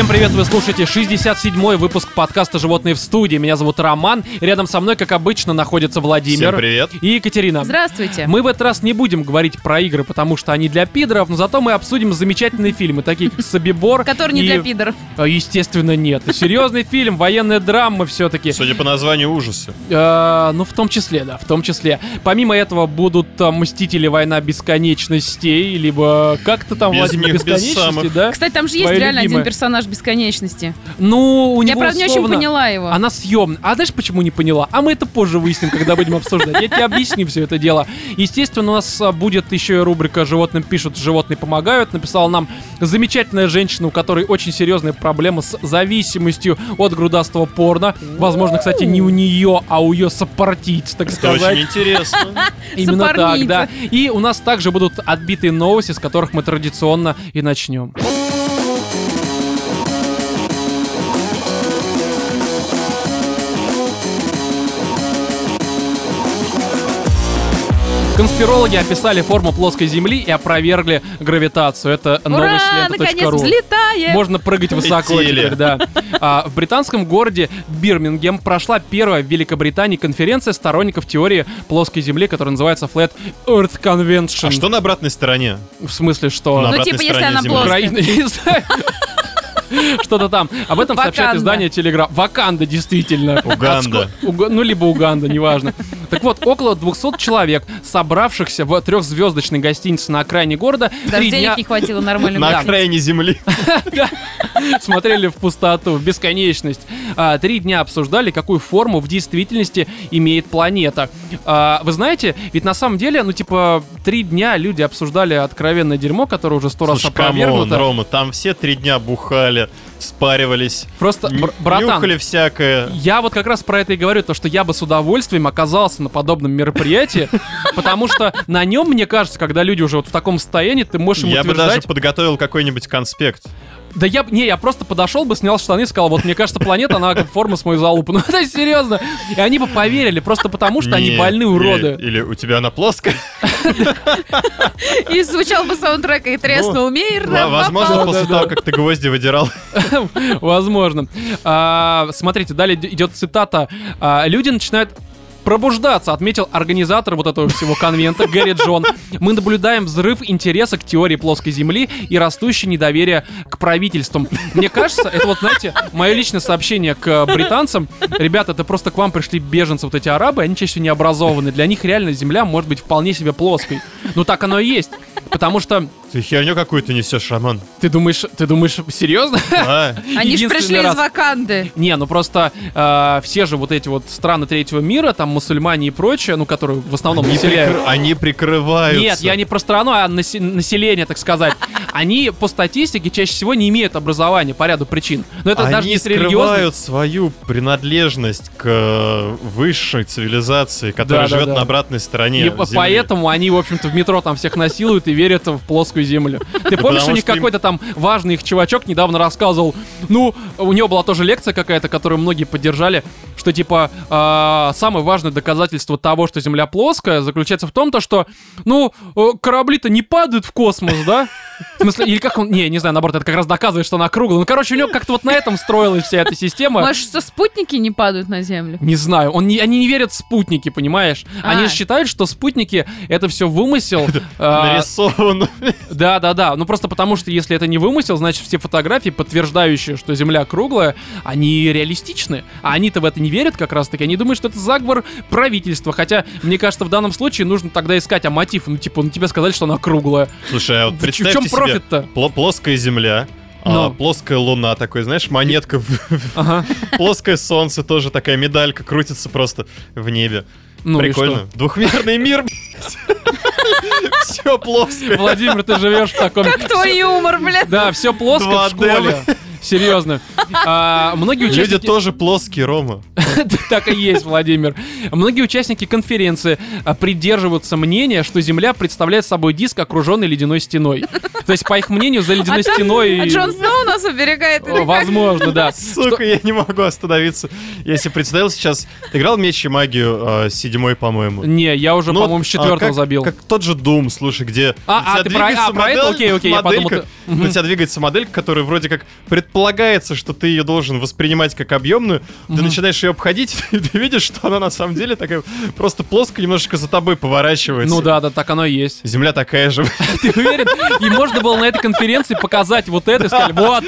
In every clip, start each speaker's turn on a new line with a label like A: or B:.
A: Всем привет, вы слушаете 67-й выпуск подкаста «Животные в студии». Меня зовут Роман, и рядом со мной, как обычно, находится Владимир
B: Всем привет.
A: и Екатерина.
C: Здравствуйте.
A: Мы в этот раз не будем говорить про игры, потому что они для пидоров, но зато мы обсудим замечательные фильмы, такие как «Собибор».
C: Который не
A: и-
C: для пидоров.
A: А, Естественно, нет. Серьезный фильм, военная драма все-таки.
B: Судя по названию, ужасы.
A: Э, ну, в том числе, да, в том числе. Помимо этого будут э, «Мстители. Война бесконечностей», либо как-то там,
B: Без
A: Владимир,
B: них, без
A: бесконечности, да?
C: Кстати, там же есть реально один персонаж бесконечности.
A: Ну, у
C: Я,
A: него
C: правда, не очень
A: условно-
C: поняла его.
A: Она съемная. А знаешь, почему не поняла? А мы это позже выясним, когда будем обсуждать. Я тебе объясню все это дело. Естественно, у нас а, будет еще и рубрика «Животным пишут, животные помогают». Написала нам замечательная женщина, у которой очень серьезная проблема с зависимостью от грудастого порно. Возможно, кстати, не у нее, а у ее сопартийц, так
B: Это
A: сказать.
B: очень интересно.
A: Именно так,
C: Сопарница.
A: да. И у нас также будут отбитые новости, с которых мы традиционно и начнем. Конспирологи описали форму плоской Земли и опровергли гравитацию. Это новость
C: Ура, наконец
A: лента.ру.
C: взлетаем!
A: Можно прыгать высоко
B: Полетели.
A: теперь, да. А, в британском городе Бирмингем прошла первая в Великобритании конференция сторонников теории плоской Земли, которая называется Flat Earth Convention.
B: А что на обратной стороне?
A: В смысле, что...
B: На
C: Ну,
B: обратной
C: типа, если
B: стороне
C: она
B: Земли.
C: плоская.
A: Украина, я не знаю. Что-то там. Об этом сообщает издание Телеграф. Ваканда, действительно.
B: Уганда.
A: Ну, либо Уганда, неважно. Так вот, около 200 человек, собравшихся в трехзвездочной гостинице на окраине города,
C: Даже
A: три
C: денег
A: дня
C: не хватило нормально.
B: На окраине Земли.
A: смотрели в пустоту, в бесконечность. А, Три дня обсуждали, какую форму в действительности имеет планета. А, Вы знаете, ведь на самом деле, ну, типа, три дня люди обсуждали откровенное дерьмо, которое уже сто раз опровергнуто.
B: Рома, там все три дня бухали, спаривались,
A: Просто, бр- братан,
B: нюхали всякое.
A: Я вот как раз про это и говорю, то, что я бы с удовольствием оказался на подобном мероприятии, потому что на нем, мне кажется, когда люди уже вот в таком состоянии, ты можешь им
B: Я бы даже подготовил какой-нибудь конспект.
A: Да я, не, я просто подошел бы, снял штаны и сказал, вот мне кажется, планета, она как форма с мою залупу. Ну это серьезно. И они бы поверили, просто потому что они
B: или-
A: уроды.
B: Или у тебя она плоская.
C: И звучал бы саундтрек, и треснул мир.
B: Во- Возможно, после того, как ты гвозди выдирал.
A: Возможно. А, смотрите, далее ид- идет цитата. А, Люди начинают пробуждаться, отметил организатор вот этого всего конвента Гэри Джон. Мы наблюдаем взрыв интереса к теории плоской Земли и растущее недоверие к правительствам. Мне кажется, это вот, знаете, мое личное сообщение к британцам. Ребята, это просто к вам пришли беженцы, вот эти арабы, они чаще всего не образованы. Для них реально Земля может быть вполне себе плоской. Ну так оно и есть. Потому что,
B: Ты херню какую-то несешь, Роман.
A: ты думаешь, ты думаешь, серьезно?
B: А?
C: Они же пришли
A: раз.
C: из Ваканды.
A: Не, ну просто э, все же вот эти вот страны третьего мира, там мусульмане и прочее, ну которые в основном
B: Они
A: населяют.
B: прикры- Они прикрываются.
A: Нет, я не про страну, а насе- население, так сказать. Они по статистике чаще всего не имеют образования по ряду причин. Но это
B: Они
A: даже не
B: скрывают свою принадлежность к э, высшей цивилизации, которая
A: Да, да,
B: живет
A: да.
B: на обратной стороне.
A: И
B: Земли.
A: поэтому они, в общем-то, в метро там всех насилуют и верят в плоскую землю. Ты помнишь, у них какой-то там важный их чувачок недавно рассказывал, ну, у него была тоже лекция какая-то, которую многие поддержали, что, типа, а, самое важное доказательство того, что Земля плоская, заключается в том, то, что, ну, э, корабли-то не падают в космос, да? В смысле, или как он, не, не знаю, наоборот, это как раз доказывает, что она круглая. Ну, короче, у него как-то вот на этом строилась вся эта система.
C: Может, что спутники не падают на Землю?
A: Не знаю, он не, они не верят в спутники, понимаешь? Они
C: А.
A: считают, что спутники это все вымысел. А,
B: Нарисовано.
A: Да, да, да. Ну просто потому, что если это не вымысел, значит все фотографии, подтверждающие, что Земля круглая, они реалистичны. А они-то в это не верят как раз таки. Они думают, что это заговор правительства. Хотя, мне кажется, в данном случае нужно тогда искать, а мотив, ну типа, ну тебе сказали, что она круглая.
B: Слушай, а вот представьте
A: профит-то?
B: пло- плоская земля, а,
A: Ну.
B: плоская луна такой, знаешь, монетка,
A: Ага.
B: плоское солнце тоже такая медалька крутится просто в небе.
A: Ну
B: Прикольно. Двухмерный мир, все плоско.
A: что? Владимир, ты живешь в таком...
C: Как твой юмор, блядь.
A: Да, все плоско в
B: 2D.
A: школе. Серьезно. А, многие
B: Люди
A: участники...
B: тоже плоские, Рома.
A: Так и есть, Владимир. Многие участники конференции а, придерживаются мнения, что Земля представляет собой диск, окруженный ледяной стеной. То есть, по их мнению, за ледяной стеной...
C: А Джон Сноу нас оберегает?
A: Возможно, да.
B: Сука, я не могу остановиться. Я себе представил сейчас... Ты играл в Меч и Магию седьмой, по-моему?
A: Не, я уже,
B: Ну,
A: по-моему, с
B: а
A: четвертого забил.
B: Как тот же Doom, слушай, где... у
A: А, а,
B: тебя
A: ты про, а, это? Окей, окей, я подумал,
B: моделька,
A: ты-
B: на тебя двигается модель, которая вроде как предполагается, что ты ее должен воспринимать как объемную, ты
A: Мгм.
B: начинаешь ее обходить, и ты видишь, что она на самом деле такая просто плоско немножечко за тобой поворачивается.
A: Ну да, да, так оно и есть.
B: Земля такая же.
A: Ты уверен? И можно было на этой конференции показать вот это и сказать, вот,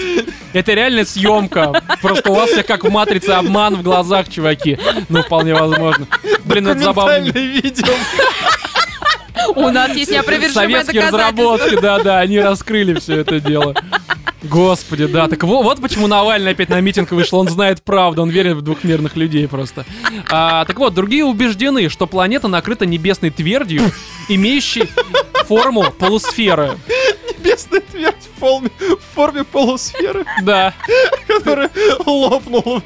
A: это реальная съемка. Просто у вас всех как в матрице обман в глазах, чуваки. Ну, вполне возможно. Блин, это забавно.
B: Видео.
C: У нас есть неопровержимое
A: Советские
C: доказательство.
A: разработки, да-да, они раскрыли все это дело. Господи, да. Так во- вот почему Навальный опять на митинг вышел. Он знает правду, он верит в двухмерных людей просто. А, так вот, другие убеждены, что планета накрыта небесной твердью, имеющей форму полусферы.
B: Небесная твердь в форме, в форме полусферы,
A: Да.
B: которая лопнула.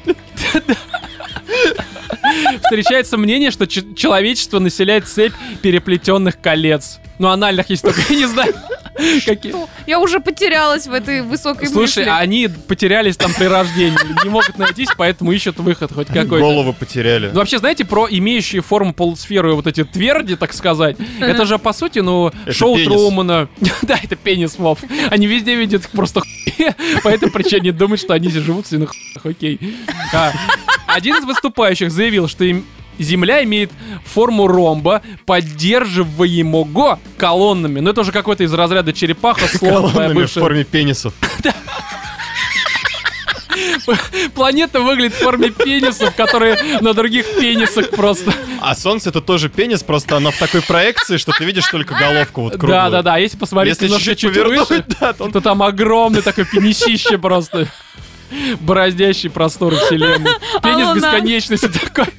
A: Встречается мнение, что человечество населяет цепь переплетенных колец. Ну, анальных есть только, я не знаю. Какие.
C: Я уже потерялась в этой высокой
A: Слушай,
C: мысли.
A: они потерялись там при рождении, не могут найтись, поэтому ищут выход хоть какой-то.
B: Голову потеряли.
A: Ну, вообще, знаете, про имеющие форму полусферы вот эти тверди, так сказать, это же, по сути, ну,
B: Это
A: шоу
B: пенис.
A: Трумана. Да, это пенис, Вов. Они везде видят их просто. По этой причине думают, что они здесь живут в свиных хуях. Окей. А, Один из выступающих заявил, что им Земля имеет форму ромба, поддерживаемого колоннами. Ну, это уже какой-то из разряда черепаха, слон, твоя
B: Колоннами в форме пенисов.
A: Планета выглядит в форме пенисов, которые на других пенисах просто.
B: А Солнце это тоже пенис, просто оно в такой проекции, что ты видишь только головку вот круглую.
A: Да, да, да. Если посмотреть
B: Если
A: немножко
B: чуть-чуть
A: чуть
B: повернуть,
A: выше,
B: да, то
A: то там огромный такой пенисище просто. Бороздящий просторы вселенной. Пенис
C: Луна?
A: бесконечности такой.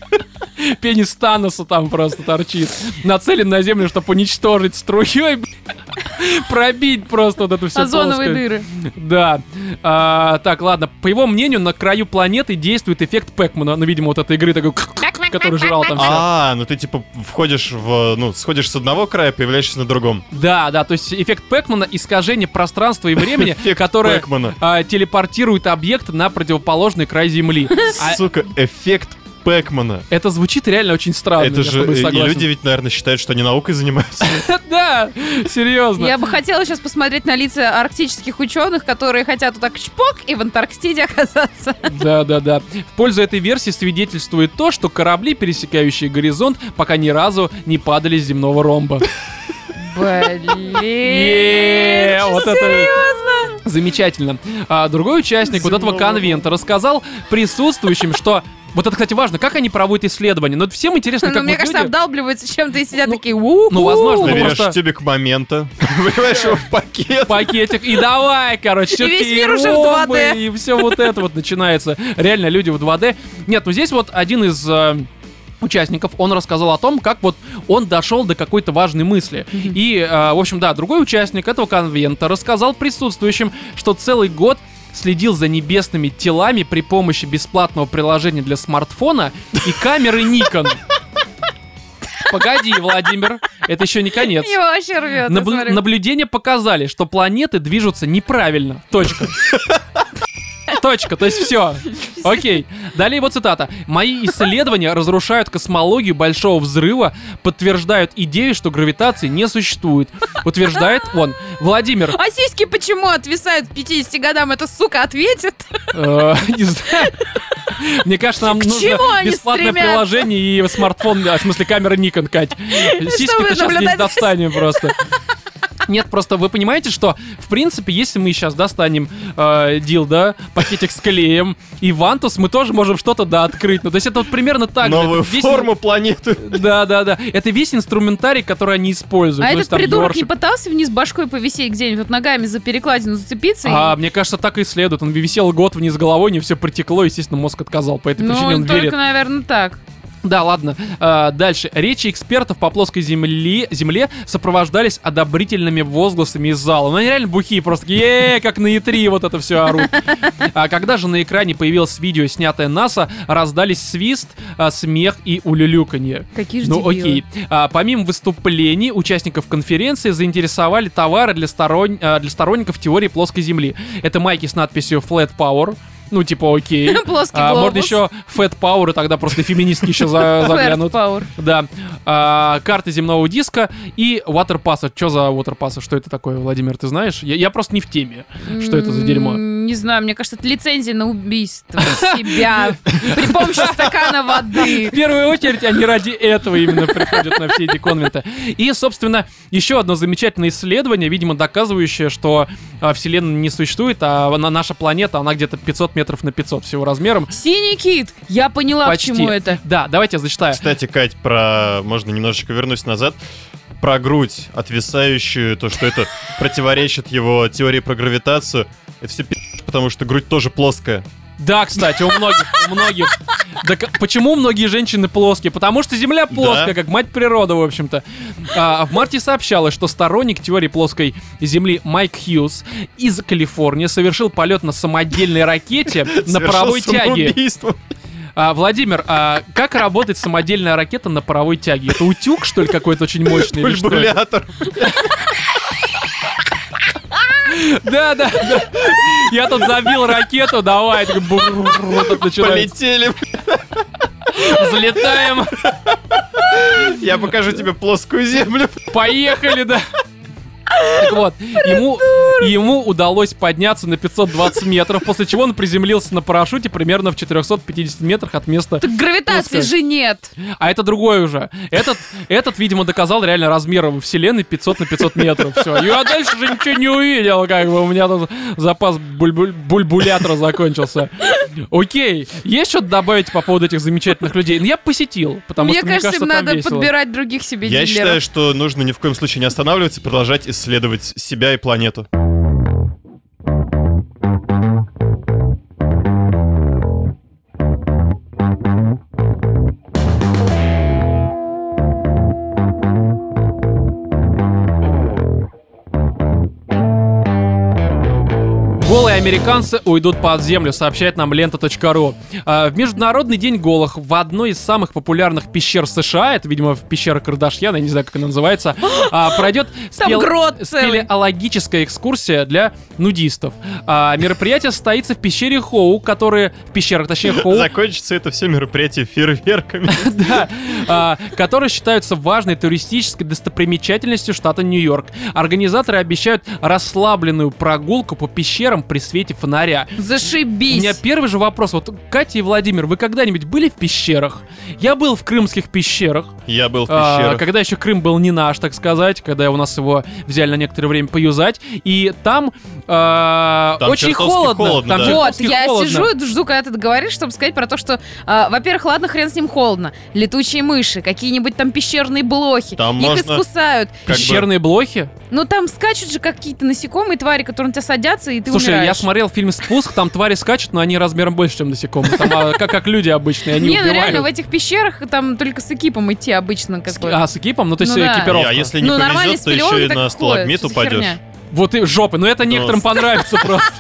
A: Пенис Таноса там просто торчит. Нацелен на землю, чтобы уничтожить струей, пробить просто вот эту всю
C: Озоновые дыры.
A: Да. А, так, ладно. По его мнению, на краю планеты действует эффект Пэкмана. Ну, видимо, вот этой игры такой, который жрал там все.
B: А, ну ты типа входишь в, ну, сходишь с одного края, появляешься на другом.
A: Да, да, то есть эффект Пэкмана — искажение пространства и времени, которое а, телепортирует объект на противоположный край Земли. А
B: Сука, эффект Пэкмана.
A: это звучит реально очень странно,
B: Это
A: я с
B: же,
A: тобой
B: и люди ведь, наверное, считают, что они наукой занимаются.
A: Да, серьезно.
C: Я бы хотела сейчас посмотреть на лица арктических ученых, которые хотят вот так чпок и в Антарктиде оказаться.
A: Да, да, да. В пользу этой версии свидетельствует то, что корабли, пересекающие горизонт, пока ни разу не падали с земного ромба.
C: Блин.
A: вот это замечательно. А другой участник вот этого конвента рассказал присутствующим, что вот это, кстати, важно, как они проводят исследования. Но это всем интересно,
C: Ну,
A: как
C: мне
A: вот
C: кажется,
A: люди-
C: обдалбливаются чем-то и сидят
A: Ну,
C: такие у
A: ну, возможно,
B: Ты
A: Ну, просто-
B: тюбик момента, выливаешь его в пакет.
A: пакетик и давай, короче,
C: И весь мир уже в
A: ромбы,
C: 2D.
A: И все вот это вот начинается. Реально люди в 2D. Нет, ну здесь вот один из э, участников, он рассказал о том, как вот он дошел до какой-то важной мысли. И, э, в общем, да, другой участник этого конвента рассказал присутствующим, что целый год следил за небесными телами при помощи бесплатного приложения для смартфона и камеры Nikon. Погоди, Владимир, это еще не конец.
C: Его вообще рвет.
A: Наб- наблюдения показали, что планеты движутся неправильно. Точка. Точка, то есть все. Окей. Далее его цитата. Мои исследования разрушают космологию большого взрыва, подтверждают идею, что гравитации не существует. Утверждает он. Владимир,
C: А сиськи почему отвисают к 50 годам? Это сука ответит?
A: э, не знаю. Мне кажется, нам нужно бесплатное приложение и смартфон, а, в смысле камера Nikon, Кать. Сиськи-то сейчас не достанем просто. Нет, просто вы понимаете, что, в принципе, если мы сейчас достанем э, дилда, пакетик с клеем и вантус, мы тоже можем что-то, да, открыть. Ну, то есть это вот примерно так же.
B: Новую
A: Это весь-
B: форму планеты.
A: Да, да, да. Это весь инструментарий, который они используют.
C: А
A: То
C: этот придурок не пытался вниз башкой повисеть где-нибудь, вот ногами за перекладину зацепиться? и-
A: А, мне кажется, так и следует. Он висел год вниз головой, не все протекло, естественно, мозг отказал. По этой
C: Ну,
A: причине он
C: только,
A: верит.
C: наверное, так.
A: Да, ладно. А, дальше. Речи экспертов по плоской земле, земле сопровождались одобрительными возгласами из зала. Ну, они реально бухие, просто «Е, как на E3 вот это все орут. А когда же на экране появилось видео, снятое НАСА, раздались свист, а, смех и улюлюканье.
C: Какие же
A: Ну
C: дебилы.
A: окей. А, помимо выступлений, участников конференции заинтересовали товары для, сторон... а, для сторонников теории плоской Земли. Это майки с надписью Flat Power, Ну, типа, окей.
C: Плоский
A: А, можно еще Fat Power, и тогда просто феминистки еще заглянут.
C: power.
A: Да. А, карты земного диска и Waterpass. Что за Waterpass? Что это такое, Владимир, ты знаешь? Я, я просто не в теме. Что это за дерьмо?
C: Не знаю, мне кажется, это лицензия на убийство себя при помощи стакана воды.
A: В первую очередь они ради этого именно приходят на все эти конвенты. И, собственно, еще одно замечательное исследование, видимо, доказывающее, что а, Вселенная не существует, а на- наша планета, она где-то 500 метров на 500 всего размером.
C: Синий кит. Я поняла,
A: Почти.
C: к чему это.
A: Да, давайте я зачитаю.
B: Кстати, Кать, про... Можно немножечко вернусь назад. Про грудь отвисающую, то, что это противоречит его теории про гравитацию. Это все пи***, потому что грудь тоже плоская.
A: Да, кстати, у многих, у многих. Да почему многие женщины плоские? Потому что Земля плоская,
B: Да.
A: как мать природа, в общем-то. А, в марте сообщалось, что сторонник теории плоской Земли Майк Хьюз из Калифорнии совершил полет на самодельной ракете на паровой тяге. А, Владимир, а как работает самодельная ракета на паровой тяге? Это утюг, что ли, какой-то очень мощный?
B: Бульбулятор.
A: Да, да, да. Я тут забил ракету, давай.
B: Полетели.
A: Взлетаем.
B: Я покажу тебе плоскую землю.
A: Поехали, да. Так вот, ему, ему удалось подняться на 520 метров, после чего он приземлился на парашюте примерно в 450 метрах от места.
C: Так гравитации же нет.
A: А это другой уже. Этот, этот, видимо, доказал реально размеры Вселенной 500 на 500 метров. Все. Я дальше же ничего не увидел, как бы у меня тут запас бульбуль- бульбулятора закончился. Окей. Есть что-то добавить по поводу этих замечательных людей? Ну, я посетил, потому
C: Мне
A: что,
C: кажется,
A: мне кажется,
C: надо
A: весело.
C: подбирать других себе
B: Я
C: дилеров.
B: считаю, что нужно ни в коем случае не останавливаться и продолжать исследовать себя и планету.
A: Американцы уйдут под землю, сообщает нам лента.ру. А, В Международный день голых в одной из самых популярных пещер США, это, видимо, в пещера Кардашьяна, я не знаю, как она называется, а, пройдет спел- спелеологическая экскурсия для нудистов. А, Мероприятие состоится в пещере Хоу, которые... В пещерах, точнее, Хоу,
B: Закончится это все мероприятие фейерверками.
A: да, которые считаются важной туристической достопримечательностью штата Нью-Йорк. Организаторы обещают расслабленную прогулку по пещерам при свете фонаря. У
C: Зашибись.
A: меня первый же вопрос. Вот, Катя и Владимир, вы когда-нибудь были в пещерах? Я был в крымских пещерах.
B: Я был в
A: а,
B: пещерах.
A: когда еще Крым был не наш, так сказать, когда у нас его взяли на некоторое время поюзать. И там, а,
B: Там
A: очень холодно.
B: холодно,
A: Там
B: да.
C: Вот, я
A: холодно.
C: сижу и жду, когда ты договоришь, чтобы сказать про то, что, а, во-первых, ладно, хрен с ним холодно. Летучие мыши, какие-нибудь там пещерные блохи.
B: Там
C: Их
B: можно-
C: искусают.
B: как бы-
A: Пещерные блохи?
C: Ну там скачут же какие-то насекомые твари, которые на тебя садятся, и ты
A: Слушай,
C: умираешь.
A: я смотрел фильм «Спуск», там твари скачут, но они размером больше, чем насекомые. Там, а, как, как люди обычные, они
C: Не, ну
A: убивают.
C: реально, в этих пещерах там только с экипом идти обычно. Как
A: С-. А, с экипом? Ну, то есть
C: Ну да.
A: экипировка.
B: А если не
C: ну, нормальный
B: повезет, то
C: спелеолог
B: еще и
C: так
B: на
C: ходит,
B: сталагмит
C: что за
B: упадешь.
C: херня?
A: Вот и жопы, но это некоторым понравится просто.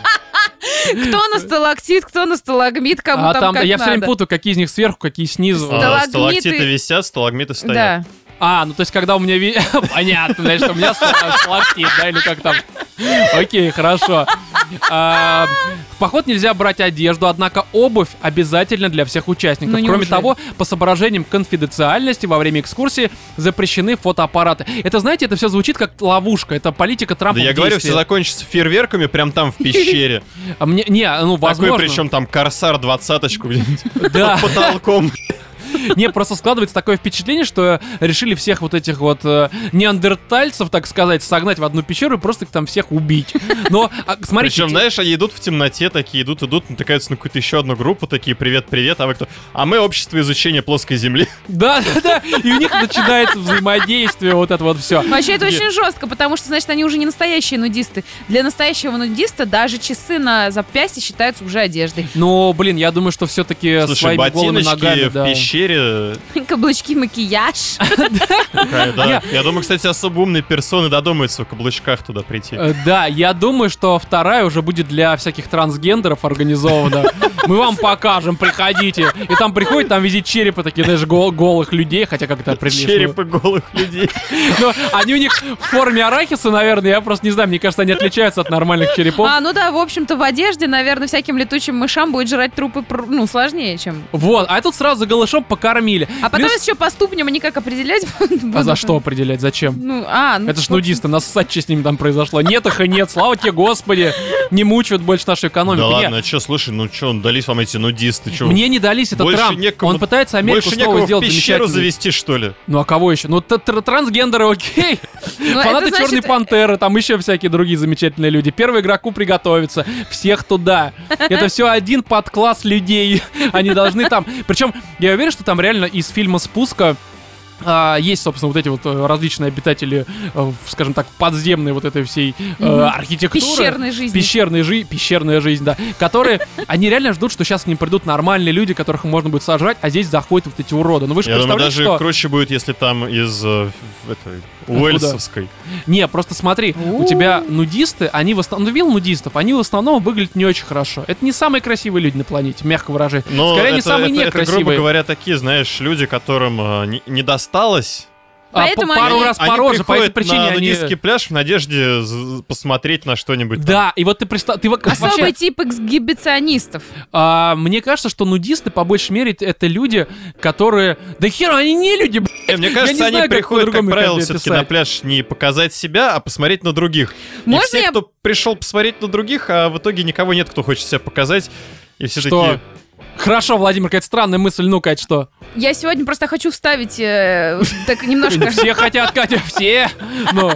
C: Кто на сталактит, кто на сталагмит, кому
A: А
C: там
A: там,
C: как
A: я все время
C: надо.
A: путаю, какие из них сверху, какие снизу.
B: А,
C: Сталагмиты-
B: Сталактиты висят, сталагмиты стоят.
C: Да.
A: А, ну то есть, когда у меня... ви- Понятно, значит, у меня сталактит, да, или как там. Окей, хорошо. А, В поход нельзя брать одежду, однако обувь обязательно для всех участников.
C: Ну,
A: Кроме того, по соображениям конфиденциальности во время экскурсии запрещены фотоаппараты. Это, знаете, это все звучит как ловушка. Это политика Трампа
B: Да я говорю, все закончится фейерверками прям там в пещере.
A: А мне, не, ну, возможно.
B: Такой причем там корсар двадцаточку
A: Да.
B: под потолком.
A: Не, просто складывается такое впечатление, что решили всех вот этих вот э, неандертальцев, так сказать, согнать в одну пещеру и просто их там всех убить. Но, а, смотрите...
B: Причем, знаешь, они идут в темноте, такие идут, идут, натыкаются на какую-то еще одну группу, такие, привет, привет, а вы кто? А мы общество изучения плоской земли.
A: Да, да, да, и у них начинается взаимодействие, вот это вот все.
C: Вообще это очень жестко, потому что, значит, они уже не настоящие нудисты. Для настоящего нудиста даже часы на запястье считаются уже одеждой.
A: Но, блин, я думаю, что все-таки
B: Слушай,
A: своими голыми
B: ботиночки
A: ногами,
B: в
A: да.
B: пещере, атмосфере.
C: Каблучки, макияж.
B: Я думаю, кстати, особо умные персоны додумаются в каблучках туда прийти.
A: Э, Да, я думаю, что вторая уже будет для всяких трансгендеров организована. Мы вам покажем, приходите. И там приходят, там везде черепы такие, знаешь, гол- голых людей, хотя как это определить?
B: Черепы голых людей.
A: Ну, они у них в форме арахиса, наверное, я просто не знаю, мне кажется, они отличаются от нормальных черепов.
C: А, ну да, в общем-то, в одежде, наверное, всяким летучим мышам будет жрать трупы, ну, сложнее, чем...
A: Вот, а тут сразу голышом покормили.
C: А потом
A: Плюс-
C: еще по ступням они как определять будут?
A: А за что определять, зачем?
C: Ну, а, ну...
A: Это ж нудисты, нассать, что с ними там произошло. Нет их и нет, слава тебе, Господи. Не мучают больше нашу экономику.
B: Да ладно, а чё, слушай, ну чё, дались вам эти нудисты, чё?
A: Мне не дались, это
B: Больше
A: Трамп.
B: некому-
A: Он пытается Америку
B: Больше
A: снова сделать
B: пещеру завести, что ли?
A: Ну а кого еще? Ну трансгендеры, окей.
C: Ну,
A: Фанаты Черной Пантеры, там еще всякие другие замечательные люди. Первый игроку приготовиться. Всех туда. Это все один подкласс людей. Они должны там... Причем я уверен, что там реально из фильма «Спуска» а, есть, собственно, вот эти вот э, различные обитатели, э, скажем так, подземной вот этой всей э, архитектуры.
C: Пещерной жизни.
A: Пещерная жизнь, пещерная жизнь, да. Которые, они реально ждут, что сейчас к ним придут нормальные люди, которых можно будет сажать, а здесь заходят вот эти уроды. Ну вы же
B: Я думаю, даже
A: что...
B: круче будет, если там из э, этой Уэльсовской.
A: Не, просто смотри, у тебя нудисты, они в основном, ну видел нудистов, они в основном выглядят не очень хорошо. Это не самые красивые люди на планете, мягко выражаясь. Скорее, они
B: это,
A: самые
B: это- это, грубо
A: некрасивые.
B: говоря, такие, знаешь, люди, которым э, не, не досталось.
A: А
C: Поэтому
A: по- пару
C: они-
A: раз
B: Они
A: по роже, по этой причине
B: на
A: они...
B: нудистский пляж в надежде посмотреть на что-нибудь. там.
A: Да, и вот ты представь, ты
C: Особый
A: вообще,
C: тип эксгибиционистов.
A: а, мне кажется, что нудисты по большей мере это люди, которые, да хер, они не люди, б***ь.
B: Э, Мне кажется,
A: не
B: они
A: знаю, как
B: приходят, как
A: их
B: правило, все-таки на пляж не показать себя, а посмотреть на других.
C: Можно
B: и все,
C: я-
B: кто пришел посмотреть на других, а в итоге никого нет, кто хочет себя показать. И все
A: Что?
B: такие...
A: Хорошо, Владимир, какая-то странная мысль, ну, Кать, что?
C: Я сегодня просто хочу вставить э, так немножко...
A: Все хотят, Катя, все. Ну,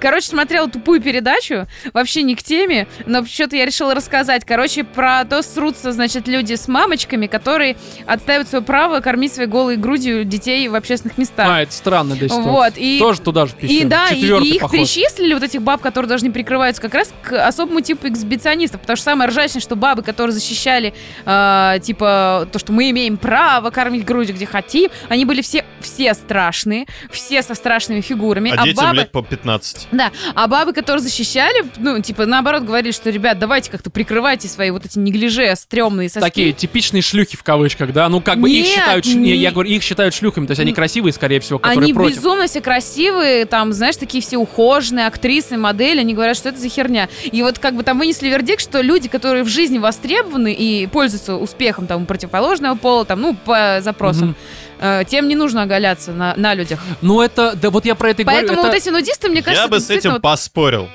C: Короче, смотрела тупую передачу, вообще не к теме, но что-то я решила рассказать. Короче, про то срутся, значит, люди с мамочками, которые отстаивают свое право кормить своей голой грудью детей в общественных местах.
A: а, это странно, да.
C: Вот, и...
A: Тоже туда же
C: И да, и, их причислили, вот этих баб, которые должны прикрываться, как раз к особому типу эксгибиционистов. Потому что самое ржачное, что бабы, которые защищали, э, типа, то, что мы имеем право кормить грудью где хотим, они были все, все страшные, все со страшными фигурами.
B: А детям
C: бабы...
B: лет по 15.
C: Да, а бабы, которые защищали, ну, типа, наоборот, говорили, что, ребят, давайте как-то прикрывайте свои вот эти неглиже стрёмные соски.
A: Такие типичные шлюхи в кавычках, да? Ну, как бы их
C: Нет,
A: считают... ш-
C: не-
A: я говорю, их считают шлюхами, то есть они красивые, скорее всего, которые
C: Они
A: против.
C: безумно все красивые, там, знаешь, такие все ухоженные, актрисы, модели, они говорят, что это за херня. И вот как бы там вынесли вердикт, что люди, которые в жизни востребованы и пользуются успехом там противоположного пола, там, ну, по запросам,
A: Мгм.
C: Э, тем не нужно оголяться на, на людях.
A: Ну, это... Да вот я про это и говорю.
C: Поэтому
A: это-
C: вот эти нудисты, мне кажется,
B: Я бы с этим
C: вот-
B: поспорил.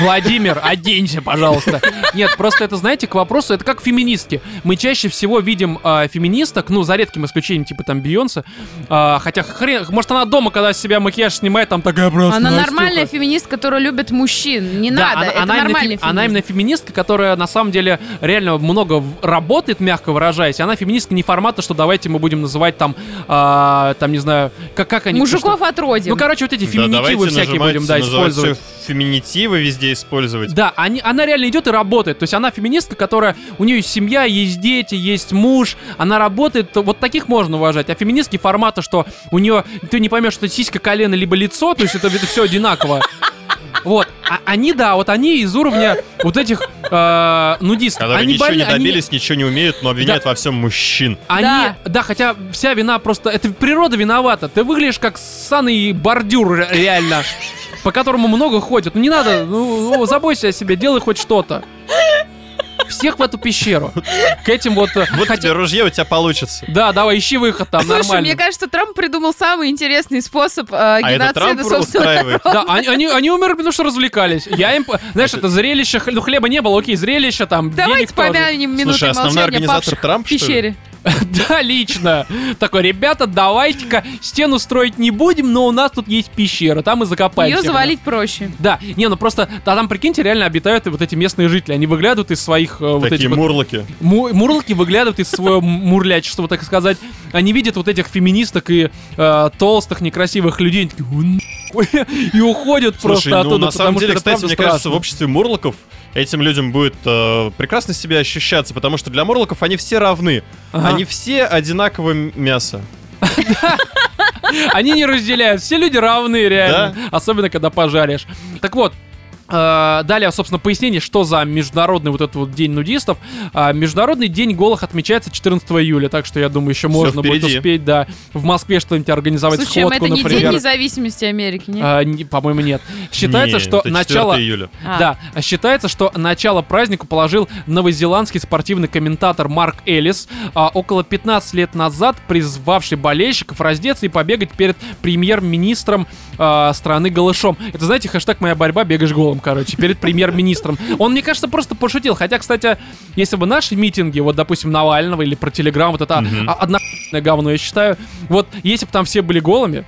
A: Владимир, оденься, пожалуйста. Нет, просто это, знаете, к вопросу, это как феминистки. Мы чаще всего видим а, феминисток, ну, за редким исключением, типа там Бейонсе. а, хотя хрен, может, она дома, когда с себя макияж снимает, там такая просто
C: Она
A: Настюха.
C: нормальная феминистка, которая любит мужчин. Не
A: Да,
C: надо,
A: она,
C: это
A: она именно
C: нормальный
A: фем- она именно феминистка, которая на самом деле реально много работает, мягко выражаясь. Она феминистка не формата, что давайте мы будем называть там, а, там не знаю, как, как они...
C: Мужиков
A: что-
C: отродим.
A: Ну, короче, вот эти
B: Да,
A: феминитивы
B: давайте
A: всякие будем, да, использовать.
B: феминитивы везде использовать.
A: Да, они, она реально идет и работает. То есть она феминистка, которая... У нее есть семья, есть дети, есть муж. Она работает. Вот таких можно уважать. А феминистки формата, что у нее... Ты не поймешь, что это сиська, колено, либо лицо. То есть это, все одинаково. Вот. А они, да, вот они из уровня вот этих э, нудистов.
B: Которые
A: они
B: ничего
A: больны,
B: не
A: они-
B: добились, ничего не умеют, но обвиняют во всем мужчин.
A: Они,
C: Да.
A: да. хотя вся вина просто... Это природа виновата. Ты выглядишь как ссаный бордюр ре- реально, по которому много ходят. Ну не надо, ну, забойся о себе, делай хоть что-то. Всех в эту пещеру. К этим вот... э,
B: Вот
A: хотя-
B: тебе ружье, у тебя получится.
A: Да, давай, ищи выход там,
C: Слушай,
A: нормально.
C: мне кажется, Трамп придумал самый интересный способ э,
B: А это
C: геноцида
B: Трамп
C: собственного
B: устраивает.
A: Да, они, они, они умерли, потому что развлекались. Я им... по- Знаешь, это зрелище... Ну, хлеба не было, окей, зрелище там,
C: Давайте помянем минутой
B: Слушай, основной организатор Трамп,
C: в
B: что ли?
C: пещере.
A: Да, лично. Такой, ребята, давайте-ка стену строить не будем, но у нас тут есть пещера, там и закопаем.
C: Ее завалить проще.
A: Да, не, ну просто, да, там, прикиньте, реально обитают и вот эти местные жители. Они выглядывают из своих э, вот
B: Такие
A: вот
B: мурлоки.
A: Му- Мурлоки выглядывают из своего мурлячества, так сказать. Они видят вот этих феминисток и э, толстых, некрасивых людей. Они такие, «О, и уходят
B: Слушай,
A: просто
B: ну,
A: оттуда,
B: на самом деле, кстати, мне кажется, в
A: страшно.
B: обществе мурлоков этим людям будет э, прекрасно себя ощущаться, потому что для мурлоков они все равны.
A: Ага.
B: Они все одинаковое м- мясо.
A: Они не разделяют. Все люди равны, реально. Особенно, когда пожаришь. Так вот, э, Далее, собственно, пояснение, что за международный вот этот вот день нудистов. А, Международный день голых отмечается 14 июля, так что я думаю, еще можно будет успеть, да, в Москве что-нибудь организовать
C: Слушай, а
A: сходку,
C: это не День
A: например.
C: независимости Америки, нет?
A: А, не- По-моему, нет. Считается,
B: Не,
A: что
B: это 4
A: начало...
B: июля.
C: А.
A: Да, а считается, что начало празднику положил новозеландский спортивный комментатор Марк Эллис, а, около 15 лет назад призвавший болельщиков раздеться и побегать перед премьер-министром а, страны голышом. Это, знаете, хэштег «Моя борьба, бегаешь голым», короче, перед премьер-министром. Он, мне кажется, просто пошутил. Хотя, кстати, если бы наши митинги, вот, допустим, Навального или про Телеграм, вот это а, одно говно, я считаю, вот, если бы там все были голыми,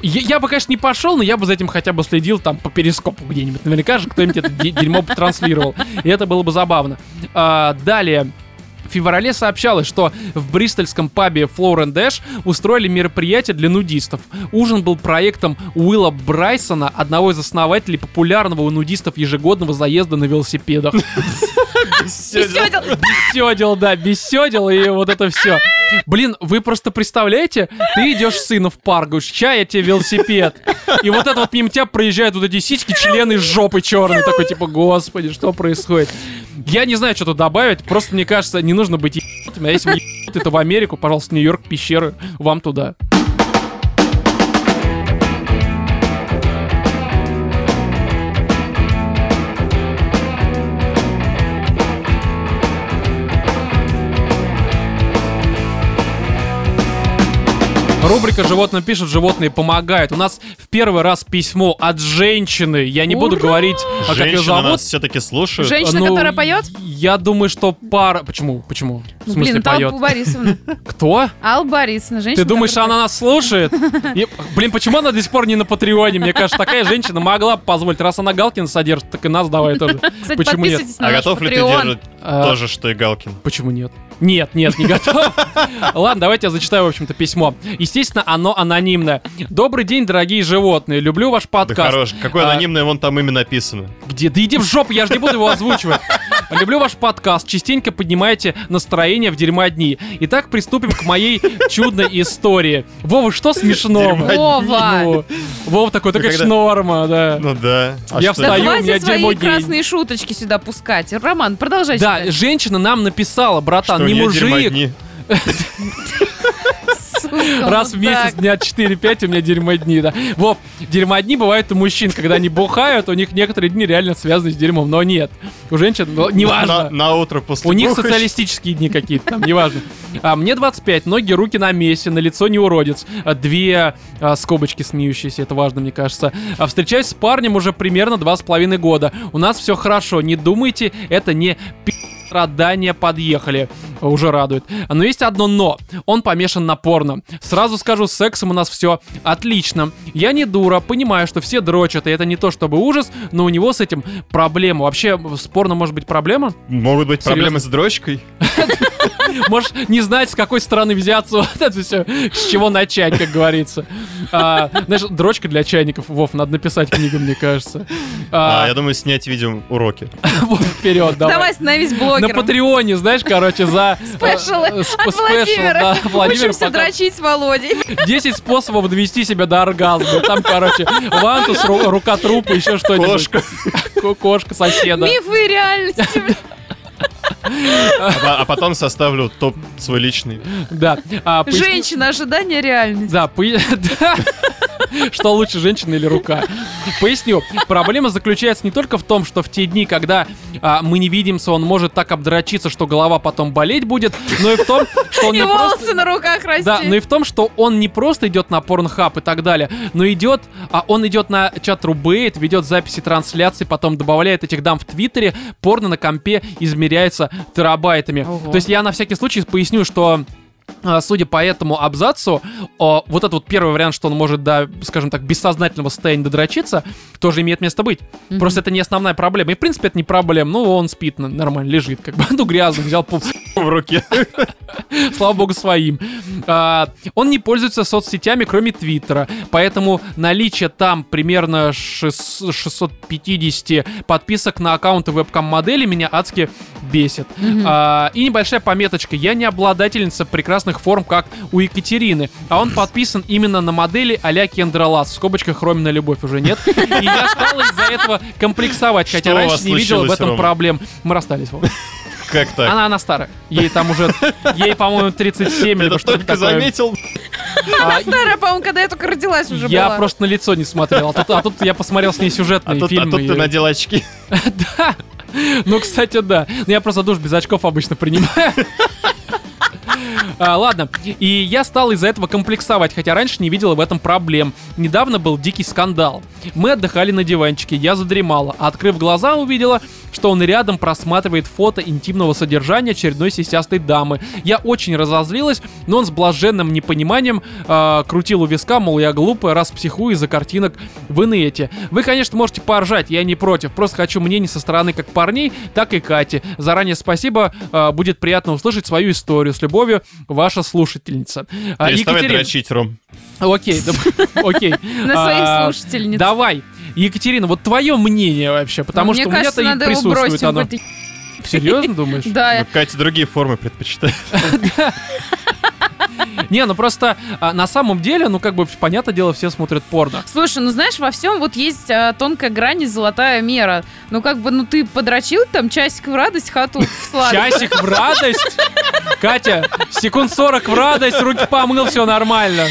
A: я, я бы, конечно, не пошел, но я бы за этим хотя бы следил там по перископу где-нибудь. Наверняка же кто-нибудь это де- дерьмо транслировал. И это было бы забавно. А, далее. В феврале сообщалось, что в бристольском пабе Floor and Dash устроили мероприятие для нудистов. Ужин был проектом Уилла Брайсона, одного из основателей популярного у нудистов ежегодного заезда на велосипедах.
C: Беседел.
A: Беседел, да, беседел и вот это все. Блин, вы просто представляете, ты идешь с сыном в парк, говоришь, чай, я тебе велосипед. И вот это вот мимо тебя проезжают вот эти сиськи, члены жопы черные. Такой, типа, господи, что происходит? Я не знаю, что тут добавить, просто мне кажется, не нужно быть ебанутыми, а если вы ебануты, то в Америку, пожалуйста, Нью-Йорк, пещеры, вам туда. Рубрика «Животные пишут, животные помогают». У нас в первый раз письмо от женщины. Я не буду
C: Ура!
A: говорить, а как ее
B: Женщины
A: зовут.
B: нас все-таки слушают.
C: Женщина,
A: Ну,
C: которая поет?
A: Я думаю, что пара... Почему? Почему? В смысле
C: Блин, это
A: поет?
C: Алла Борисовна.
A: Кто?
C: Алла Борисовна, женщина.
A: Ты думаешь,
C: которая
A: она нас слушает? И, блин, почему она до сих пор не на Патреоне? Мне кажется, такая женщина могла бы позволить. Раз она Галкина содержит, так и нас давай тоже. Почему нет?
B: А готов ли ты держать
A: А,
B: то же, что и Галкин?
A: Почему нет? Нет, нет, не готов. Ладно, давайте я зачитаю, в общем-то, письмо. Естественно, оно анонимное. Добрый день, дорогие животные. Люблю ваш
B: Да
A: подкаст.
B: хорош. Какое
A: А,
B: анонимное вон там имя написано.
A: Где? Да иди в жопу, я же не буду его озвучивать. Люблю ваш подкаст, частенько поднимаете настроение в дерьма дни. Итак, приступим к моей чудной истории. Вова, что смешного?
C: Вова.
A: Вова такой, так это норма, да.
B: Ну да. А
A: Я встаю, у меня дерьмо
C: красные шуточки сюда пускать. Роман, продолжай
A: Да, женщина нам написала, братан, не мужик. Раз в месяц дня 4-5 у меня дерьмодни, да. Вов, дерьмодни бывают у мужчин, когда они бухают, у них некоторые дни реально связаны с дерьмом, но нет. У женщин, ну, неважно.
B: На, на утро после
A: У них социалистические дни какие-то там, неважно. А, мне 25, ноги, руки на месте, на лицо не уродец. А, Две а, скобочки смеющиеся, это важно, мне кажется. А, встречаюсь с парнем уже примерно два с половиной года. У нас все хорошо, не думайте, это не пи*** страдания подъехали. Уже радует. Но есть одно но. Он помешан на порно. Сразу скажу, с сексом у нас все отлично. Я не дура, понимаю, что все дрочат, и это не то чтобы ужас, но у него с этим проблема. Вообще, с порно может быть проблема?
B: Могут быть
A: Серьезно?
B: проблемы с дрочкой.
A: Можешь не знать, с какой стороны взяться, вот это все, с чего начать, как говорится. А, знаешь, дрочка для чайников, Вов, надо написать книгу, мне кажется.
B: А,
A: А,
B: я думаю, снять видео уроки.
A: вот вперед,
C: Давай
A: давай.
C: становись
A: На
C: блогером.
A: Патреоне, знаешь, короче, за...
C: Спешлы
A: э, сп-
C: от
A: спешл,
C: Владимира.
A: да, Владимир
C: Учимся дрочить с Володей.
A: 10 способов довести себя до оргазма. Там, короче, вантус, ру- рука трупа, еще что-нибудь.
B: Кошка.
A: Ко- Кошка соседа.
C: Мифы и реальности.
B: А, а потом составлю топ свой личный.
A: Да. А, поясни-
C: Женщина, ожидание реальности.
A: Да. Что лучше, женщина или рука? Поясню. Проблема заключается не только в том, что в те дни, когда а, мы не видимся, он может так обдрочиться, что голова потом болеть будет, но и в том, что он
C: И
A: не
C: волосы
A: просто...
C: на руках расти.
A: Да, но и в том, что он не просто идет на порнхаб и так далее, но идет, а он идет на чат Рубейт, ведет записи трансляций, потом добавляет этих дам в Твиттере, порно на компе измеряется терабайтами.
C: Ого.
A: То есть я на всякий случай поясню, что Судя по этому абзацу, вот этот вот первый вариант, что он может до, скажем так, бессознательного состояния додрочиться, тоже имеет место быть. Просто это не основная проблема. И, в принципе, это не проблема. Ну, он спит нормально, лежит, как бы. Ну, грязно, взял, пуф,
B: в руке.
A: Слава богу, своим. А, он не пользуется соцсетями, кроме Твиттера. Поэтому наличие там примерно 6 650 подписок на аккаунты вебкам-модели меня адски бесит. А, и небольшая пометочка. Я не обладательница прекрасных форм, как у Екатерины. А он подписан именно на модели а-ля Кендра Лас. В скобочках Ромина любовь уже нет. И я стала из-за этого комплексовать. Хотя
B: Что
A: раньше не видела в этом
B: Рома?
A: проблем. Мы расстались. Вова.
B: Как так?
A: Она, она старая. Ей там уже, ей, по-моему, 37
B: Ты
A: либо что-то
B: только
A: такое.
B: заметил?
A: А,
C: Старая, по-моему, когда я только родилась уже
A: я
C: была.
A: просто на лицо не смотрел. А тут, а тут я посмотрел с ней
B: А
A: сюжетные
B: тут, а
A: фильмы.
B: тут ты
A: и-
B: надел очки.
A: Да. Ну, кстати, да. Ну, я просто душ без очков обычно принимаю. А, ладно, и я стал из-за этого комплексовать, хотя раньше не видел в этом проблем. Недавно был дикий скандал. Мы отдыхали на диванчике, я задремала, а открыв глаза, увидела, что он рядом просматривает фото интимного содержания очередной сисястой дамы. Я очень разозлилась, но он с блаженным непониманием а, крутил у виска, мол, я глупая, раз психую из-за картинок в инете. Вы, конечно, можете поржать, я не против, просто хочу мнений со стороны как парней, так и Кати. Заранее спасибо, а, будет приятно услышать свою историю. С любовью, ваша слушательница. А,
B: Переставай
A: Екатерина-
B: дрочить, Ром.
A: Окей, окей.
C: На своих
A: А,
C: слушательниц.
A: Давай. Екатерина, вот твое мнение вообще, потому что у меня-то и присутствует оно. Серьезно думаешь?
C: Да,
B: Ну, Катя другие формы предпочитает.
A: Не, ну просто а, на самом деле, ну как бы, понятное дело, все смотрят порно.
C: Слушай, ну знаешь, во всем вот есть а, тонкая грань и золотая мера. Ну как бы, ну ты подрочил там часик в радость, хату в сладость.
A: Часик в радость. Катя, секунд 40 в радость, руки помыл, все нормально.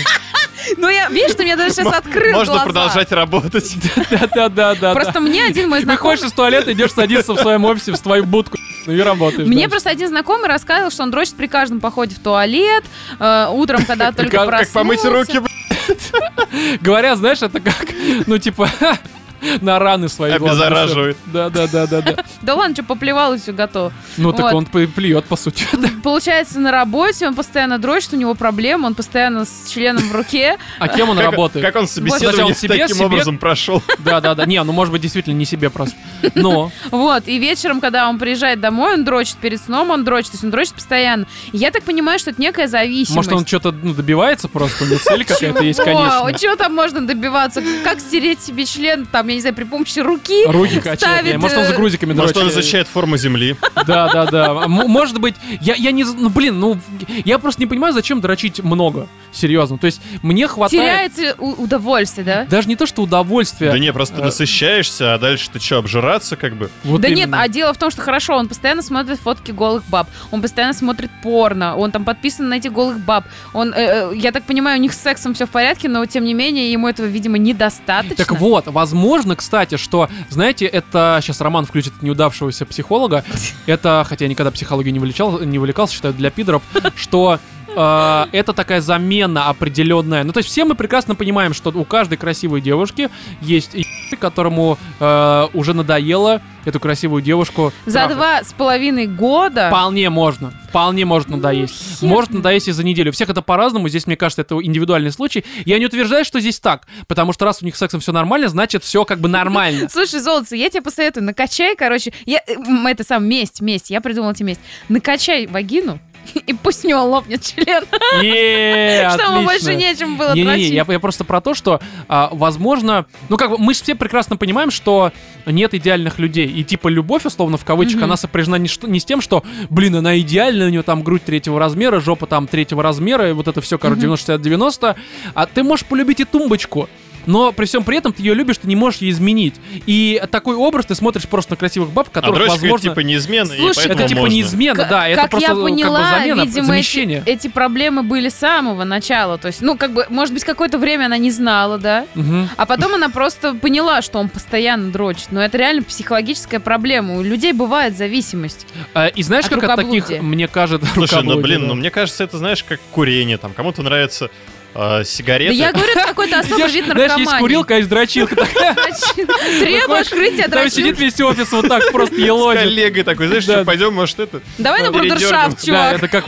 C: Ну я, видишь, ты мне даже сейчас открыл
B: Можно
C: глаза.
B: продолжать работать.
A: Да-да-да-да.
C: Просто мне один мой
A: Ты
C: знакомый...
A: выходишь из туалета, идешь садиться в своем офисе, в твою будку, ну и работаешь.
C: Мне просто один знакомый рассказывал, что он дрочит при каждом походе в туалет, э, утром, когда только
B: Как как помыть
C: проснулся.
B: руки, б***ь.
A: Говорят, знаешь, это как, ну типа, на раны свои.
B: Обеззараживает.
A: всё. Да-да-да-да-да.
C: Да ладно, что поплевал и все готово.
A: Ну так он плюет, по сути.
C: Получается, на работе он постоянно дрочит, у него проблемы, он постоянно с членом в руке.
A: А кем он работает?
B: Как он собеседование таким образом прошел?
A: Да-да-да. Не, ну может быть действительно не себе просто. Но.
C: Вот, и вечером, когда он приезжает домой, он дрочит, перед сном он дрочит, то есть он дрочит постоянно. Я так понимаю, что это некая зависимость.
A: Может, он что-то ну, добивается просто, у него цель какая-то есть, конечно.
C: чего там можно добиваться? Как стереть себе член, там, я не знаю, при помощи руки?
A: Руки качает. Может, он
C: э,
A: за грузиками
B: Может, он изучает форму Земли?
A: Да, да, да. М- Может быть, я, я не... Ну, блин, ну, я просто не понимаю, зачем дрочить много. Серьезно. То есть, мне хватает...
C: Теряется удовольствие, да?
A: Даже не то, что удовольствие.
B: Да не, просто ты
A: Э.
B: насыщаешься, а дальше ты что, обжираться как бы?
A: Вот
C: да нет,
A: именно.
C: а дело в том, что хорошо, он постоянно смотрит фотки голых баб, он постоянно смотрит порно, он там подписан на этих голых баб. Он, э, э, я так понимаю, у них с сексом все в порядке, но тем не менее ему этого, видимо, недостаточно.
A: Так вот, возможно, кстати, что, знаете, это сейчас Роман включит неудавшегося психолога. Это, хотя я никогда психологией не, увлечал, не увлекался, считаю, для пидоров, что э, это такая замена определенная. Ну, то есть все мы прекрасно понимаем, что у каждой красивой девушки есть и которому э, уже надоело эту красивую девушку.
C: За
A: трахать.
C: два с половиной года...
A: Вполне можно. Вполне может надоесть.
C: хер
A: может надоесть и за неделю. У всех это по-разному. Здесь, мне кажется, это индивидуальный случай. Я не утверждаю, что здесь так. Потому что раз у них с сексом все нормально, значит, все как бы нормально.
C: Слушай, Золотце, я тебе посоветую, накачай, короче, я, э, это сам месть, месть, я придумала тебе месть. Накачай вагину, и пусть у него лопнет член,
A: Е,
C: чтобы больше нечем было
A: Не-не-не,
C: дрочить.
A: я, я просто про то, что, а, возможно, ну как бы мы же все прекрасно понимаем, что нет идеальных людей. И типа любовь, условно, в кавычках, она сопряжена не, что- не с тем, что, блин, она идеальная, у нее там грудь третьего размера, жопа там третьего размера, и вот это все, короче,
C: Мгм.
A: 90-60-90. А ты можешь полюбить и тумбочку. Но при всем при этом ты ее любишь, ты не можешь ее изменить. И такой образ ты смотришь просто на красивых баб,
B: А
A: которых,
B: дрочка
A: возможно...
B: типа неизменно,
C: Слушай,
A: это типа
B: можно.
A: не измена,
C: К-
A: да, это
C: как
A: просто
C: я
A: как
C: поняла,
A: бы замена,
C: видимо,
A: замещение.
C: эти, эти проблемы были с самого начала. То есть, ну, как бы, может быть, какое-то время она не знала, да?
A: Мгм.
C: А потом она просто поняла, что он постоянно дрочит. Но это реально психологическая проблема. У людей бывает зависимость.
A: А, И знаешь,
C: От
A: как от таких, мне кажется,
B: Слушай, ну блин, ну мне кажется, это знаешь, как курение там. Кому-то нравится
C: Да
B: сигареты.
C: я говорю, это какой-то особый вид
A: Знаешь, есть
C: наркомании.
A: курилка, а есть дрочилка. такая.
C: Требую
A: Выходишь,
C: открытия
A: Там сидит весь офис вот так просто
B: С
A: елозит.
B: коллегой такой, знаешь,
A: Да.
B: что, пойдем, может, это...
C: Давай на брудершафт,
A: Да,
C: чувак.
A: это как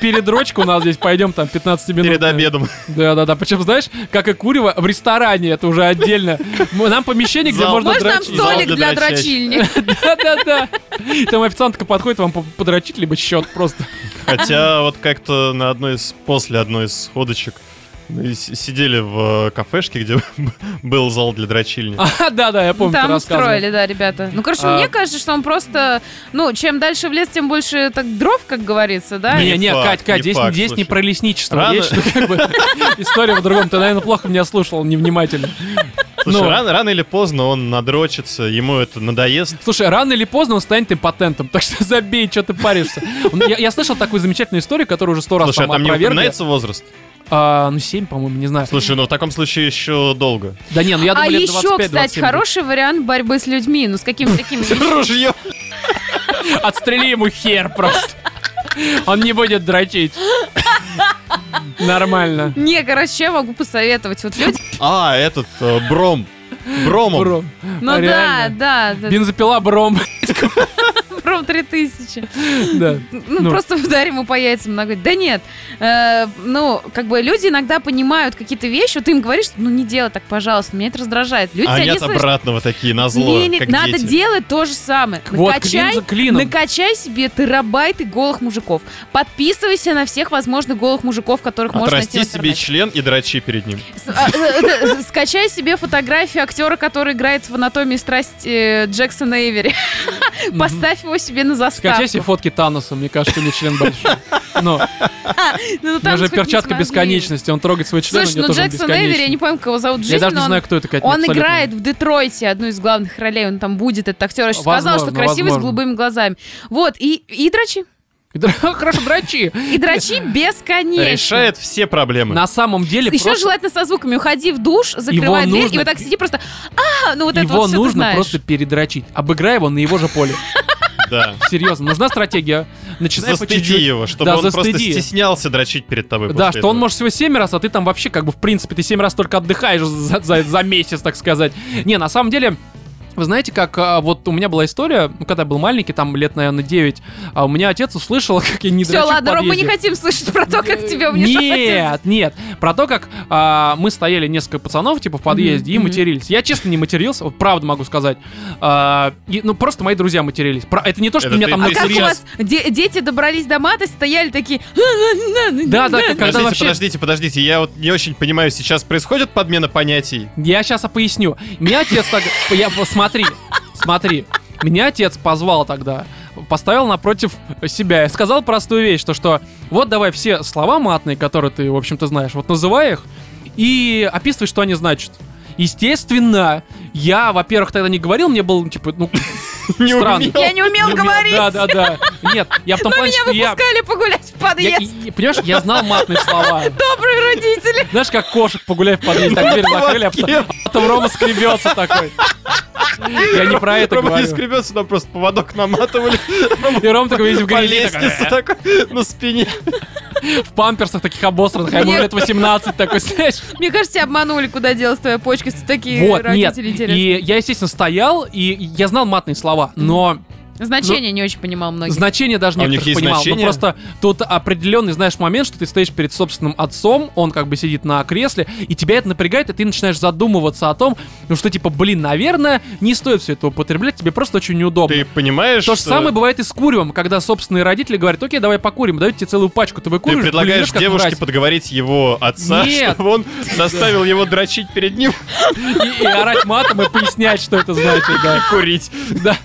A: перед дрочкой у нас здесь пойдем там 15 минут.
B: Перед обедом.
A: Да, да, да. Причем, знаешь, как и курево в ресторане, это уже отдельно. Нам помещение, где можно
C: Можно нам
A: дрочить.
C: Столик
B: для
C: дрочильни?
A: Да, да, да. Там официантка подходит, вам по- подрочить, либо счет просто.
B: Хотя вот как-то на одной из... После одной из сходочек мы с- сидели в э, кафешке, где был зал для дрочильни.
A: А, да, да, я помню,
C: Там устроили, да, ребята. Ну, короче,
A: А.
C: мне кажется, что он просто... Ну, чем дальше в лес, тем больше так дров, как говорится, да?
A: Не,
B: Не
A: не,
B: факт,
A: Кать, Кать,
B: не
A: здесь,
B: факт,
A: здесь не про лесничество
B: Рано-
A: речь, ну, как бы, история по-другому. Ты, наверное, плохо меня слушал, невнимательно.
B: Слушай,
A: ну.
B: рано, рано или поздно он надрочится, ему это надоест.
A: Слушай, рано или поздно он станет импотентом, так что забей, что ты паришься. Я, я слышал такую замечательную историю, которую уже сто раз
B: Слушай, а
A: там
B: там не упоминается возраст?
A: А, ну, 7, по-моему, не знаю.
B: Слушай, ну в таком случае еще долго.
A: Да не, ну я
C: а
A: думаю, лет
C: еще,
A: 25
C: кстати,
A: 27
C: хороший вариант борьбы с людьми. Ну, с какими такими...
B: Ружье.
A: будет. Отстрели ему хер просто. Он не будет дрочить. Нормально.
C: Не, короче, я могу посоветовать. Вот люди...
B: А, этот, э, Бром. Бромом.
A: Бром.
C: Ну да,
A: Реально.
C: да, да.
A: Бензопила Бром.
C: Пром 3000.
A: Да.
C: Ну,
A: Ну.
C: просто ударим ему по яйцам ногой. Да нет. Э, ну, как бы люди иногда понимают какие-то вещи, вот ты им говоришь, ну не делай так, пожалуйста, меня это раздражает. Люди
B: А
C: тебя
B: они
C: не
B: от
C: слышат.
B: обратного такие, на зло,
C: Не, не,
B: как
C: надо
B: дети.
C: делать то же самое.
A: Вот,
C: накачай,
A: клин за клином.
C: накачай себе терабайты голых мужиков. Подписывайся на всех возможных голых мужиков, которых можно найти
B: Отрасти
C: в
B: себе член и дрочи перед ним.
C: А, э, это, Скачай себе фотографию актера, который играет в «Анатомии страсти» э, Джексона Эйвери. Поставь его себе на заставку.
A: Скачай себе фотки Таноса, мне кажется, у него член большой. Ну,
C: Ну,
A: у него
C: там
A: же перчатка бесконечности, он трогает свой член, у
C: Слушай,
A: него
C: ну Джексон Эйвери, я не помню, кого зовут
A: Я даже
C: но
A: не знаю, кто это, Катя.
C: Он играет в Детройте одну из главных ролей, он там будет, этот актер. Еще сказал, что
A: Возможно,
C: красивый с голубыми глазами. Вот, и, и дрочи.
A: Хорошо, дрочи.
C: И дрочи бесконечно.
B: Решает все проблемы.
A: На самом деле
C: Еще
A: просто
C: желательно со звуками. Уходи в душ, закрывай
A: Его
C: дверь,
A: нужно-
C: и вот так сиди просто... А, ну вот это
A: его
C: вот всё ты
A: нужно
C: знаешь.
A: просто передрочить. Обыграй его на его же поле.
B: Да.
A: Серьезно, нужна стратегия. Начинай по
B: Застыди
A: чуть-чуть.
B: его, чтобы
A: Да,
B: он просто
A: застыди.
B: стеснялся дрочить перед тобой.
A: Да, что он
B: этого.
A: может всего 7 раз, а ты там вообще, как бы, в принципе, ты 7 раз только отдыхаешь за, за- за месяц, так сказать. Не, на самом деле, вы знаете, как а, вот у меня была история, ну, когда я был маленький, там лет, наверное, 9, а у меня отец услышал, как я не
C: Все, ладно, Ром, мы не хотим слышать про то, как тебя унижают.
A: Нет, нет. Про то, как а, мы стояли несколько пацанов, типа, в подъезде и
C: мгм.
A: матерились. Я, честно, не матерился, вот правда могу сказать. А, и, ну, просто мои друзья матерились. Про- это не то, что
B: Это
A: меня
B: ты-
A: там
C: А
B: ты
C: как у вас де- дети добрались до мата, стояли такие...
A: Да, да, как- когда
B: Подождите,
A: вообще...
B: подождите, подождите. Я вот не очень понимаю, сейчас происходит подмена понятий.
A: Я сейчас поясню. Меня отец так... Я, смотри, смотри. Меня отец позвал тогда, поставил напротив себя и сказал простую вещь, то что вот давай все слова матные, которые ты, в общем-то, знаешь, вот называй их и описывай, что они значат. Естественно, я, во-первых, тогда не говорил, мне было, типа, ну,
B: Не
A: Странно.
B: умел.
C: Я не умел
A: не
C: говорить.
A: Да, да, да. Нет, я в том
C: Но
A: плане,
C: меня
A: что я...
C: выпускали погулять в подъезд.
A: понимаешь, я знал матные слова.
C: Добрые родители.
A: Знаешь, как кошек погуляй в подъезде, так дверь закрыли, а потом, а Рома скребется такой. Я не про это
B: Рома не
A: говорю.
B: скребется, там просто поводок наматывали
A: И Ром такой весь в
B: по
A: грязи, такой,
B: лестнице такой на спине.
A: в памперсах таких обосранных, а ему лет 18 такой, знаешь.
C: Мне кажется, тебя обманули, куда делась твоя почка. Такие
A: Вот, нет.
C: родители интересные.
A: И я, естественно, стоял, и я знал матные слова, но
C: Значение не очень понимал многие.
A: значение даже
B: А у них
A: некоторых
B: есть
A: понимал. Ну,
B: значение?
A: просто тут определенный, знаешь, момент, что ты стоишь перед собственным отцом, он как бы сидит на кресле, и тебя это напрягает, и ты начинаешь задумываться о том, ну что, типа, блин, наверное, не стоит все это употреблять, тебе просто очень неудобно.
B: Ты понимаешь,
A: То же
B: что
A: самое бывает и с куревом, когда собственные родители говорят, окей, давай покурим, дают тебе целую пачку, ты
B: ты
A: выкуриваешь,
B: предлагаешь
A: как
B: девушке
A: мразь.
B: подговорить его отца,
A: Нет.
B: чтобы он заставил его дрочить перед ним
A: и, и орать матом и пояснять, что это значит, да.
B: и курить.
A: да.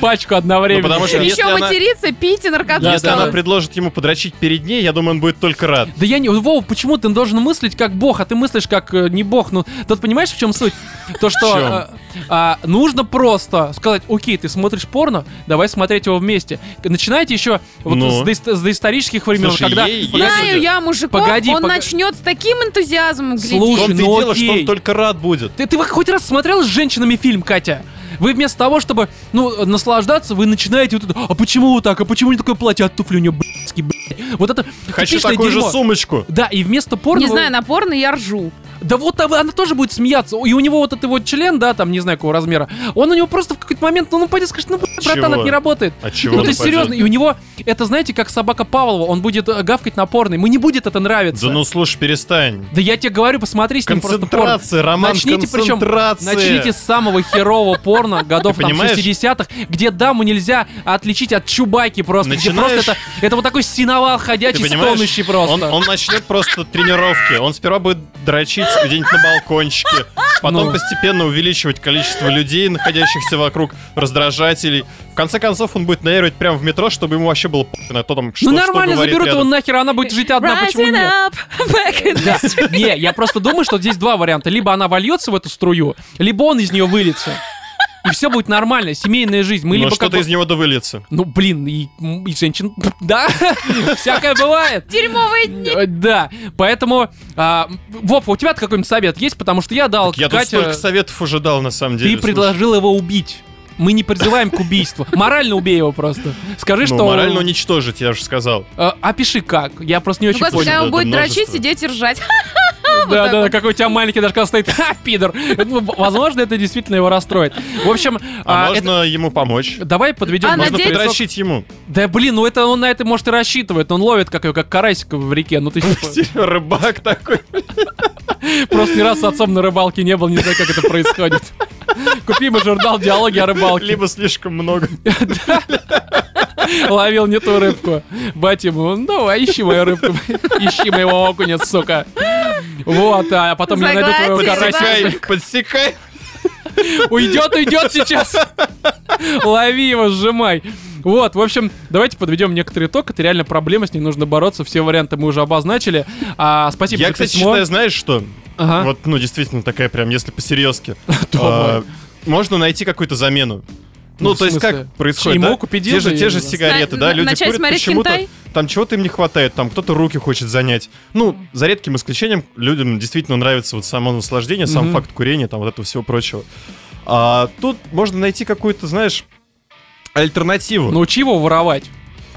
A: Пачку одновременно.
B: Ну, потому что
C: Еще
B: она-
C: материться, пить и наркоту.
A: Да,
B: Если
A: да,
B: она
A: да.
B: предложит ему подрочить перед ней, я думаю, он будет только рад.
A: Да я не... Вова, почему ты должен мыслить как бог, а ты мыслишь как э, не бог? Ну, тут понимаешь, в чем суть? То, что э, а, нужно просто сказать, окей, ты смотришь порно, давай смотреть его вместе. Начинайте еще вот
B: Ну?
A: с, доис- с доисторических времен,
B: Слушай,
A: когда...
B: ей-
A: Погоди,
C: Знаю я мужиков,
A: Погоди,
C: он
A: пога-
C: начнет с таким энтузиазмом глядеть.
A: Слушай, ну
B: дело, что
A: окей.
B: он только рад будет.
A: Ты, ты хоть раз смотрел с женщинами фильм, Катя? Вы вместо того, чтобы, ну, наслаждаться, вы начинаете вот это, а почему вот так, а почему не такое платье, а туфли у нее, блядские, блядь. Вот это
B: Хочу такую же
A: дерьмо.
B: сумочку.
A: Да, и вместо порно...
C: Не знаю, напорно я ржу.
A: Да вот она тоже будет смеяться. И у него вот этот вот член, да, там, не знаю какого размера, он у него просто в какой-то момент, ну, ну пойдет, скажет, ну, блядь, братан, это не работает.
B: А чего?
A: Ну,
B: нападет?
A: серьезно, и у него, это, знаете, как собака Павлова, он будет э, гавкать на порно, ему не будет это нравиться.
B: Да ну слушай, перестань.
A: Да я тебе говорю, посмотри с ним просто порно.
B: Роман,
A: Начните, причем, начните с самого херового порно годов
B: Ты
A: там
B: понимаешь?
A: 60-х, где даму нельзя отличить от чубаки просто. Где
B: Начинаешь-
A: просто это, это вот такой синовал
B: Ты
A: ходячий, стонущий просто.
B: Он, он начнет просто тренировки. Он сперва будет дрочить где-нибудь на балкончике, потом
A: Ну.
B: постепенно увеличивать количество людей, находящихся вокруг, раздражателей. В конце концов, он будет наеривать прямо в метро, чтобы ему вообще было на то, там, что,
A: ну
B: что
A: нормально,
B: говорит
A: заберут его
B: рядом.
A: нахер, она будет жить одна, почему
C: Rising
A: нет?
C: up, back in the
A: Да. Не, я просто думаю, что здесь два варианта. Либо она вольется в эту струю, либо он из нее выльется. И все будет нормально, семейная жизнь. Мы
B: Но
A: либо как
B: что-то из него довыльется.
A: Ну, блин, и, и женщин... Да, всякое бывает.
C: Дерьмовые дни.
A: Э, Да, поэтому... а, Вов, у тебя какой-нибудь совет есть? Потому что я дал
B: Я тут столько советов уже дал, на самом деле.
A: Ты предложил его убить. Мы не призываем к убийству. Морально убей его просто. Скажи,
B: Слушай,
A: что...
B: Ну, морально уничтожить, я же сказал.
A: Э, Опиши как. Я просто не
C: Ну,
A: очень
C: господи,
A: понял.
C: когда он будет дрочить, сидеть и ржать.
A: Да, да, да, какой у тебя маленький даже когда стоит, ха, пидор. Ну, возможно, это действительно его расстроит. В общем,
B: А,
A: а,
B: можно ему помочь?
A: давай подведем.
C: А,
B: Можно
C: надеюсь-
B: подрочить ему.
A: Да блин, ну это он на это может и рассчитывает. Он ловит как, его, как карасика в реке. Ну ты типа,
B: Рыбак такой.
A: просто ни раз с отцом на рыбалке не был, не знаю, как это происходит. Купи ему журнал «Диалоги о рыбалке».
B: Либо слишком много.
A: Ловил не ту рыбку. Батя ему, ну давай, ищи мою рыбку. Ищи моего окуня, сука. Вот, а потом я найду твоего карасика.
B: Подсекай.
A: Уйдет, уйдет сейчас. Лови его, сжимай. Вот, в общем, давайте подведем некоторый итог. Это реально проблема, с ней нужно бороться. Все варианты мы уже обозначили. А, спасибо
B: Я,
A: за
B: кстати,
A: письмо.
B: считаю, знаешь что?
A: Ага.
B: Вот, ну, действительно, такая прям, если по-серьезки. А, Можно найти какую-то замену. Ну,
A: Ну,
B: то есть как происходит,
A: Ему
B: да?
A: купить
B: те же, те же сигареты, да, люди
C: начать
B: курят
C: смотреть
B: почему-то, там чего-то им не хватает, там кто-то руки хочет занять. Ну, за редким исключением, людям действительно нравится вот само наслаждение, сам факт курения, там вот этого всего прочего. А тут можно найти какую-то, знаешь, альтернативу.
A: Научи его воровать.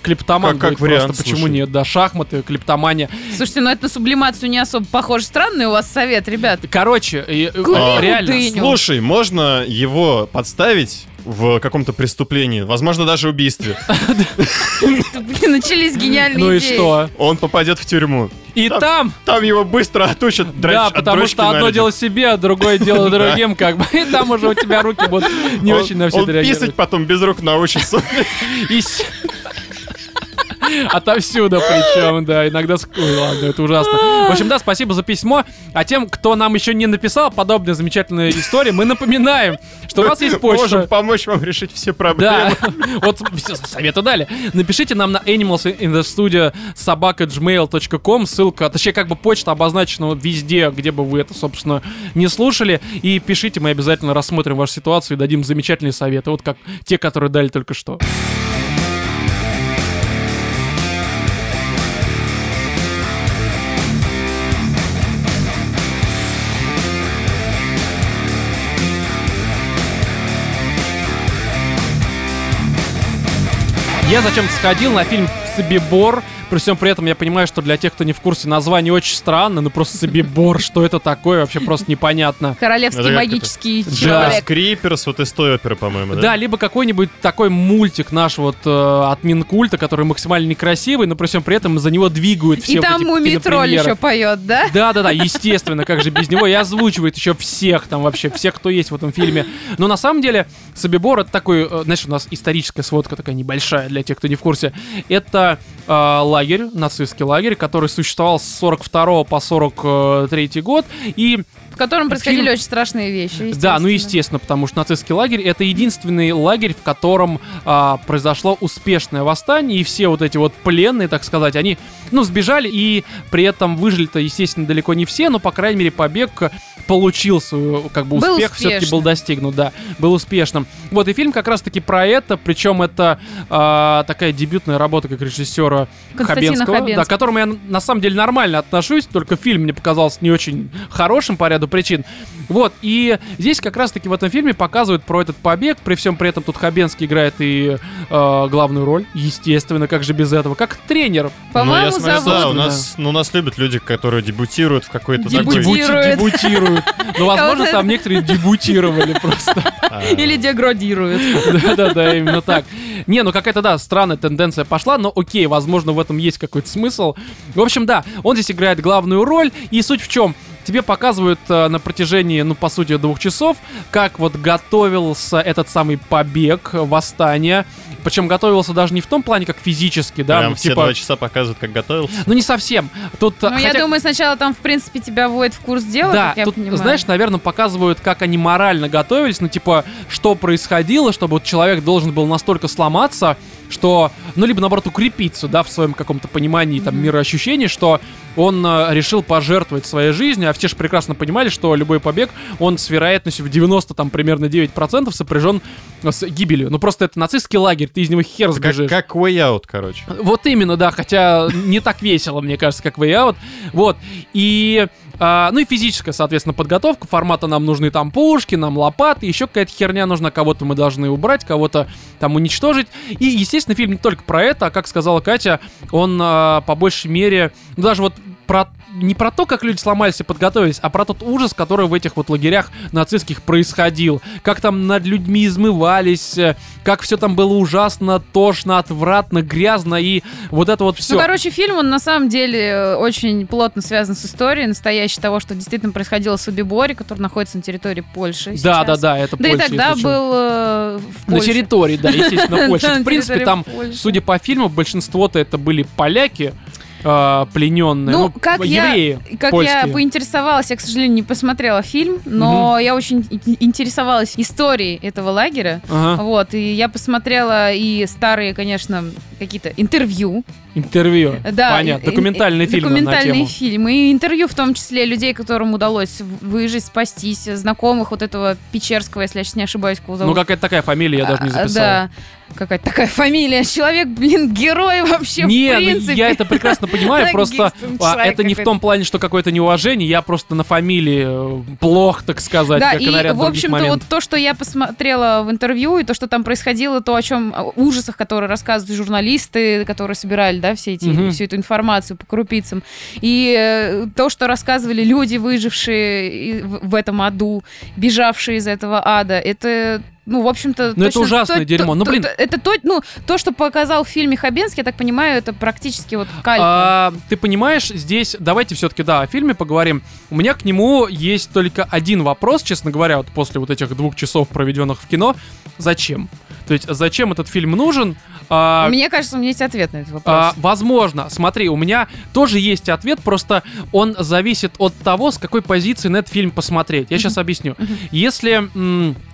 A: Клептоман
B: Как- как
A: будет
B: вариант,
A: просто. Почему
B: слушай.
A: нет? Да, шахматы, клептомания.
C: Слушайте, ну это на сублимацию не особо похоже. Странный у вас совет, ребят.
A: Короче,
C: Кури
A: э, реально.
C: дыню.
B: Слушай, можно его подставить в каком-то преступлении, возможно, даже убийстве.
C: Блин, начались гениальные
A: Ну и что?
B: Он попадет в тюрьму.
A: И
B: Там-
A: там,
B: его быстро отучат
A: да,
B: от
A: потому что одно дело себе, а другое дело другим, как бы. И там уже у тебя руки будут не
B: Он-
A: очень на все
B: Он
A: реагировать.
B: писать потом без рук научится.
A: Отовсюду причем, да, иногда... Ой, ладно, это ужасно. В общем, да, спасибо за письмо. А тем, кто нам еще не написал подобные замечательные истории, мы напоминаем, что у нас есть почта.
B: Можем помочь вам решить все
A: Да,
B: проблемы.
A: вот всё, советы дали. Напишите нам на animals in the studio собака gmail.com, ссылка, точнее как бы почта обозначена вот везде, где бы вы это, собственно, не слушали. И пишите, мы обязательно рассмотрим вашу ситуацию и дадим замечательные советы, вот как те, которые дали только что. Я зачем-то сходил на фильм «Собибор». При всем при этом я понимаю, что для тех, кто не в курсе, название очень странно, ну просто «Собибор», что это такое, вообще просто непонятно.
C: Королевский магический
A: Да.
C: человек.
B: Криперс вот из той оперы, по-моему,
A: Да,
B: да?
A: либо какой-нибудь такой мультик наш вот э, от Минкульта, который максимально некрасивый, но при всем при этом за него двигают все
C: И
A: вот
C: там
A: кинопремьеры.
C: еще поет, да?
A: Да, да, да, естественно, как же без него. И озвучивает еще всех там вообще, всех, кто есть в этом фильме. Но на самом деле Собибор это такой, э, знаешь, у нас историческая сводка такая небольшая для тех, кто не в курсе. Это э, лагерь, нацистский лагерь, который существовал с 42 по 43 год. И
C: В котором происходили
A: Фильм-
C: очень страшные вещи.
A: да, ну
C: естественно.
A: потому что нацистский лагерь это единственный лагерь, в котором а, произошло успешное восстание, и все вот эти вот пленные, так сказать, они, ну, сбежали, и при этом выжили-то, естественно, далеко не все, но, по крайней мере, побег получился, э, как бы успех все-таки был достигнут, да, был успешным. Вот, и фильм как раз-таки про это, причем это а, такая дебютная работа как режиссера Хабенского,
C: Хабенского.
A: да, к которому я на самом деле нормально отношусь, только фильм мне показался не очень хорошим по ряду ряду причин. Вот, и здесь как раз-таки в этом фильме показывают про этот побег, при всем при этом тут Хабенский играет и э, главную роль, естественно, как же без этого, как тренер.
B: Ну,
C: По-моему,
B: я смотрю,
C: зовут...
B: да, у нас, ну, у нас любят люди, которые дебютируют в какой-то такой...
C: Дебютируют.
A: Дебютируют. Ну, возможно,
C: Кого-то-
A: там некоторые дебютировали просто.
B: а,
C: Или деградирует.
A: Да-да-да, именно так. Не, ну какая-то, да, странная тенденция пошла, но окей, возможно, в этом есть какой-то смысл. В общем, да, он здесь играет главную роль, и суть в чем? Тебе показывают э, на протяжении, ну, по сути, двух часов, как вот готовился этот самый побег, э, восстание. Причем готовился даже не в том плане, как физически, да,
B: Прям
A: ну,
B: все
A: типа...
B: два часа показывают, как готовился.
A: Ну, не совсем. Тут, э,
C: Ну, я
A: хотя-
C: думаю, сначала там, в принципе, тебя вводят в курс дела,
A: да,
C: как я
A: тут,
C: понимаю.
A: знаешь, наверное, показывают, как они морально готовились, ну, типа, что происходило, чтобы вот человек должен был настолько сломаться, что, ну, либо, наоборот, укрепиться, да, в своем каком-то понимании, там, мироощущении, что он э, решил пожертвовать своей жизнью, а все же прекрасно понимали, что любой побег, он с вероятностью в 90, там, примерно 9% сопряжен с гибелью. Ну, просто это нацистский лагерь, ты из него хер
B: Как,
A: сбежишь.
B: как way out, короче.
A: Вот именно, да, хотя не так весело, мне кажется, как Way Out. Вот. И, а, ну и физическая, соответственно, подготовка. Формата нам нужны там пушки, нам лопаты, еще какая-то херня нужна. Кого-то мы должны убрать, кого-то там уничтожить. И, естественно, фильм не только про это, а, как сказала Катя, он а, по большей мере, ну даже вот про не про то, как люди сломались и подготовились, а про тот ужас, который в этих вот лагерях нацистских происходил. Как там над людьми измывались, э, как все там было ужасно, тошно, отвратно, грязно и вот это вот все.
C: Ну, короче, фильм, он на самом деле э, очень плотно связан с историей настоящей того, что действительно происходило в Собиборе, который находится на территории Польши
A: да,
C: сейчас.
A: да, да, это
C: Да и
A: Польша,
C: тогда
A: если
C: был э, в
A: На территории, да, естественно, Польша.
C: Да, на
A: В принципе, там,
C: Польши.
A: судя по фильму, большинство-то это были поляки, э, плененные,
C: Ну, как я-
A: евреи
C: Как я поинтересовалась, я, к сожалению, не посмотрела фильм, но я очень интересовалась историей этого лагеря.
A: Ага,
C: Вот, и я посмотрела и старые, конечно, какие-то интервью.
A: Интервью.
C: Да,
A: Понятно, на
C: Документальные
A: тему.
C: фильмы. И интервью, в том числе, людей, которым удалось выжить, спастись, знакомых вот этого Печерского, если я сейчас не ошибаюсь, кого
A: Ну,
C: зовут.
A: какая-то такая фамилия, я даже не
C: А,
A: записал.
C: Да, какая-то такая фамилия. Человек, блин, герой вообще,
A: Не,
C: в
A: ну,
C: принципе.
A: я это прекрасно понимаю, просто а, это не в том плане, что какое-то неуважение, я просто на фамилии э, плох, так сказать,
C: Да,
A: как и,
C: в общем-то, вот то, что я посмотрела в интервью, и то, что там происходило, то, о чем, ужасах, которые рассказывают журналисты, которые собирали, да, все эти,
A: Мгм.
C: всю эту информацию по крупицам, и э, то, что рассказывали люди, выжившие в, этом аду, бежавшие из этого ада, это ну, в общем-то...
A: Ну, это ужасное
C: то-
A: дерьмо.
C: то-
A: Ну,
C: то-
A: блин.
C: то- Это то, ну, то, что показал в фильме Хабенский, я так понимаю, это практически вот калька.
A: А, ты понимаешь, здесь давайте все-таки, да, о фильме поговорим. У меня к нему есть только один вопрос, честно говоря, вот после вот этих двух часов, проведенных в кино. Зачем? То есть, зачем этот фильм нужен? А,
C: Мне кажется, у меня есть ответ на этот вопрос.
A: а, возможно, смотри, у меня тоже есть ответ, просто он зависит от того, с какой позиции на этот фильм посмотреть. Я сейчас объясню. Если...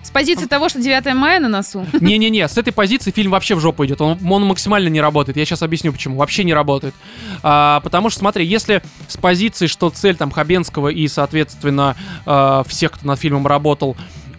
C: С позиции того, что 9 мая на носу.
A: не-не-не, с этой позиции фильм вообще в жопу идет. Он, он максимально не работает. Я сейчас объясню, почему. Вообще не работает. А, потому что, смотри, если с позиции, что цель там Хабенского и, соответственно, а, всех, кто над фильмом работал,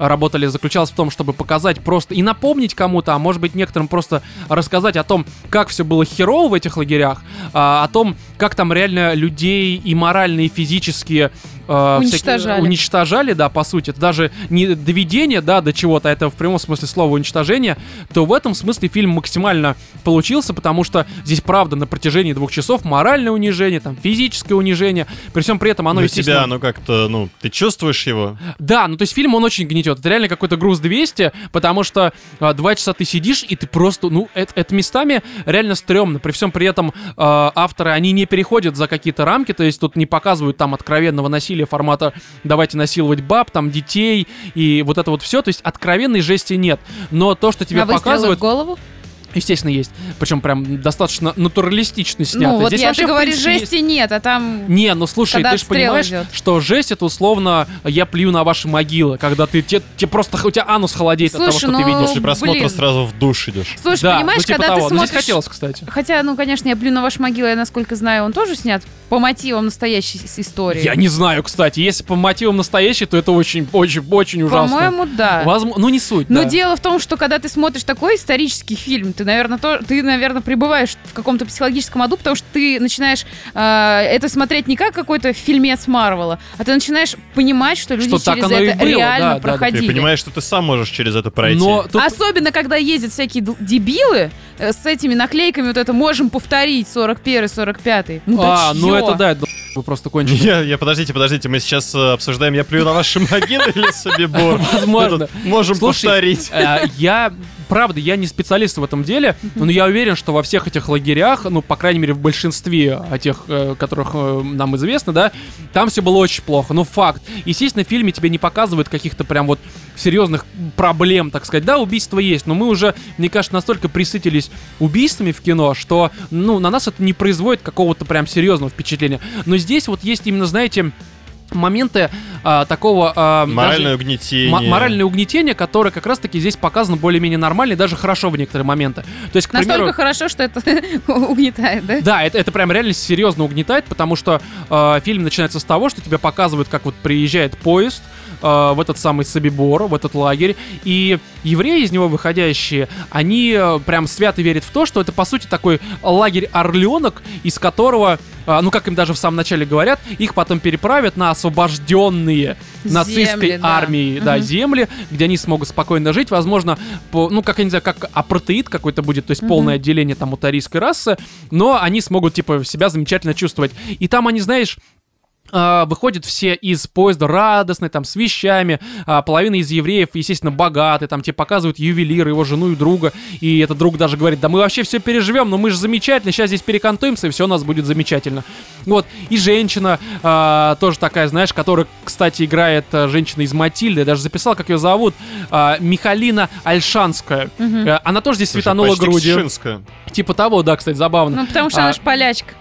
A: работали, заключалась в том, чтобы показать просто и напомнить кому-то, а может быть некоторым просто рассказать о том, как все было херово в этих лагерях, а, о том, как там реально людей и морально, и физически а, всякие-
C: Уничтожали.
A: уничтожали, да, по сути. Это даже не доведение, да, до чего-то, а это в прямом смысле слова уничтожение, то в этом смысле фильм максимально получился, потому что здесь, правда, на протяжении двух часов моральное унижение, там, физическое унижение, при всем при этом оно,
B: Для
A: естественно...
B: тебя оно как-то, ну, ты чувствуешь его?
A: Да, ну то есть фильм он очень гнетет. Это реально какой-то груз 200, потому что а, два часа ты сидишь, и ты просто, ну, это, это местами реально стрёмно. При всем при этом а, авторы, они не переходят за какие-то рамки, то есть тут не показывают там откровенного насилия формата «давайте насиловать баб», там, детей и вот это вот все. То есть откровенной жести нет. Но то, что тебе
C: а
A: показывают,
C: голову?
A: Естественно, есть. Причем прям достаточно натуралистично снято.
C: Ну, вот
A: Здесь
C: я,
A: вообще,
C: ты говоришь,
A: принципе, есть-
C: жести нет, а там...
A: не, ну слушай,
C: Когда
A: ты же понимаешь,
C: идет.
A: что жесть это условно я плюю на ваши могилы, когда ты те, те просто у тебя анус холодеет от того,
C: Слушай,
A: что ты
C: ну,
A: видишь.
B: После просмотра
C: блин.
B: сразу в душ идешь.
C: Слушай,
A: да,
C: понимаешь,
A: ну, типа
C: когда
A: того.
C: ты
A: Ну, здесь
C: смотришь...
A: хотелось, кстати.
C: Хотя, ну, конечно, я плю на вашу могилу, я, насколько знаю, он тоже снят по мотивам настоящей истории.
A: Я не знаю, кстати, если по мотивам настоящий, то это очень, очень, очень ужасно.
C: По-моему, да.
A: Возможно, ну не суть.
C: Но
A: да.
C: дело в том, что когда ты смотришь такой исторический фильм, ты Ты, наверное, то, ты, наверное, пребываешь в каком-то психологическом аду, потому что ты начинаешь э, это смотреть не как какой-то фильмец Марвела, а ты начинаешь понимать, что люди
A: Что
C: через это
A: было,
C: реально
A: да, да, да. Ты
C: проходили.
B: Понимаешь, что ты сам можешь через это пройти.
A: Но тут
C: Особенно, когда ездят всякие дебилы э, с этими наклейками, вот это можем повторить 41 45 Ну да
A: а, ну
C: чё?
A: это да, это вы просто кончили.
B: Я, я, подождите, подождите, мы сейчас э, обсуждаем, я плюю на ваши могилы или Собибор?
A: Возможно.
B: Можем повторить.
A: Э, Я, правда, я не специалист в этом деле, но я уверен, что во всех этих лагерях, ну, по крайней мере, в большинстве о тех, э, которых э, нам известно, да, там все было очень плохо. Ну, факт. Естественно, в фильме тебе не показывают каких-то прям вот серьезных проблем, так сказать. Да, убийства есть, но мы уже, мне кажется, настолько присытились убийствами в кино, что, ну, на нас это не производит какого-то прям серьезного впечатления. Но здесь вот есть именно, знаете, моменты а, такого... а, даже-
B: Моральное угнетение.
A: М- моральное угнетение, которое как раз-таки здесь показано более-менее нормально и даже хорошо в некоторые моменты. То есть, к
C: Настолько
A: примеру...
C: хорошо, что это угнетает, да?
A: Да, это, это прям реально серьезно угнетает, потому что э, фильм начинается с того, что тебе показывают, как вот приезжает поезд э, в этот самый Собибор, в этот лагерь, и евреи из него выходящие, они э, прям свято верят в то, что это по сути такой лагерь орленок, из которого, э, ну как им даже в самом начале говорят, их потом переправят на освобожденные нацистской
C: Земли, да.
A: армией, да,
C: Мгм.
A: земли, где они смогут спокойно жить, возможно, по, ну, как я не знаю, как апартеид какой-то будет, то есть
C: Мгм.
A: полное отделение там у арийской расы, но они смогут, типа, себя замечательно чувствовать. И там они, знаешь, выходят все из поезда радостные, там, с вещами, а, половина из евреев, естественно, богатые, там, тебе показывают ювелира, его жену и друга, и этот друг даже говорит, да мы вообще все переживем, но мы же замечательно, сейчас здесь перекантуемся, и все у нас будет замечательно. Вот, и женщина а, тоже такая, знаешь, которая, кстати, играет а, женщина из Матильды, я даже записал, как ее зовут, а, Михалина Альшанская. Э, Она тоже здесь
B: Слушай,
A: светанула грудью.
B: Ксшинская.
A: Типа того, да, кстати, забавно.
C: Ну, потому что
A: А,
C: она ж полячка.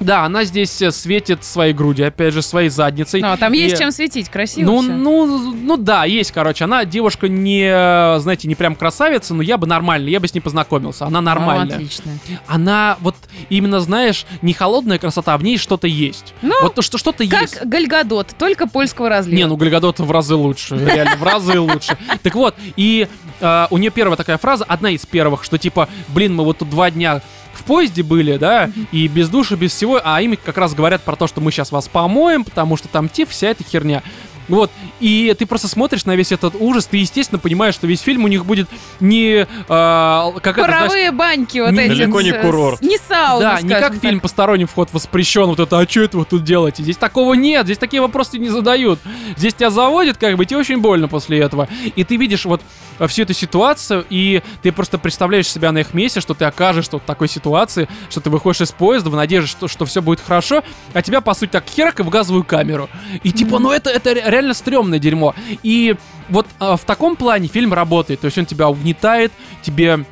A: Да, она здесь э, светит своей грудью, опять же, своей задницей.
C: Ну, там
A: И-
C: есть чем светить, красиво
A: Ну,
C: всё.
A: ну, ну да, есть, короче. Она девушка не, знаете, не прям красавица, но я бы нормально, я бы с ней познакомился. Она
C: Ну,
A: нормальная.
C: отлично.
A: Она вот именно, знаешь, не холодная красота, а в ней что-то есть.
C: Ну,
A: вот то, что что-то есть.
C: Как Гальгадот, только польского разлива.
A: Не, ну Гальгадот в разы лучше, реально, в разы лучше. Так вот, и э, у нее первая такая фраза, одна из первых, что типа, блин, мы вот тут два дня в поезде были, да, и без души, без всего, а им как раз говорят про то, что мы сейчас вас помоем, потому что там тиф, вся эта херня. Вот, и ты просто смотришь на весь этот ужас, ты, естественно, понимаешь, что весь фильм у них будет не э, какая-то, знаешь,
C: Паровые баньки вот
A: не-
C: эти.
B: далеко не
C: с-
B: курорт.
C: с- Не сауна,
A: Да, не как
C: скажем
A: фильм
C: так.
A: «Посторонний вход воспрещен», вот это, а что это вы тут делаете? Здесь такого нет, здесь такие вопросы не задают. Здесь тебя заводят, как бы, тебе очень больно после этого. И ты видишь вот э, всю эту ситуацию, и ты просто представляешь себя на их месте, что ты окажешься вот в такой ситуации, что ты выходишь из поезда в надежде, что, что все будет хорошо, а тебя, по сути, так херак и в газовую камеру. И типа, ну это, это ре- реально стрёмное дерьмо. И вот э, в таком плане фильм работает, то есть он тебя угнетает, тебе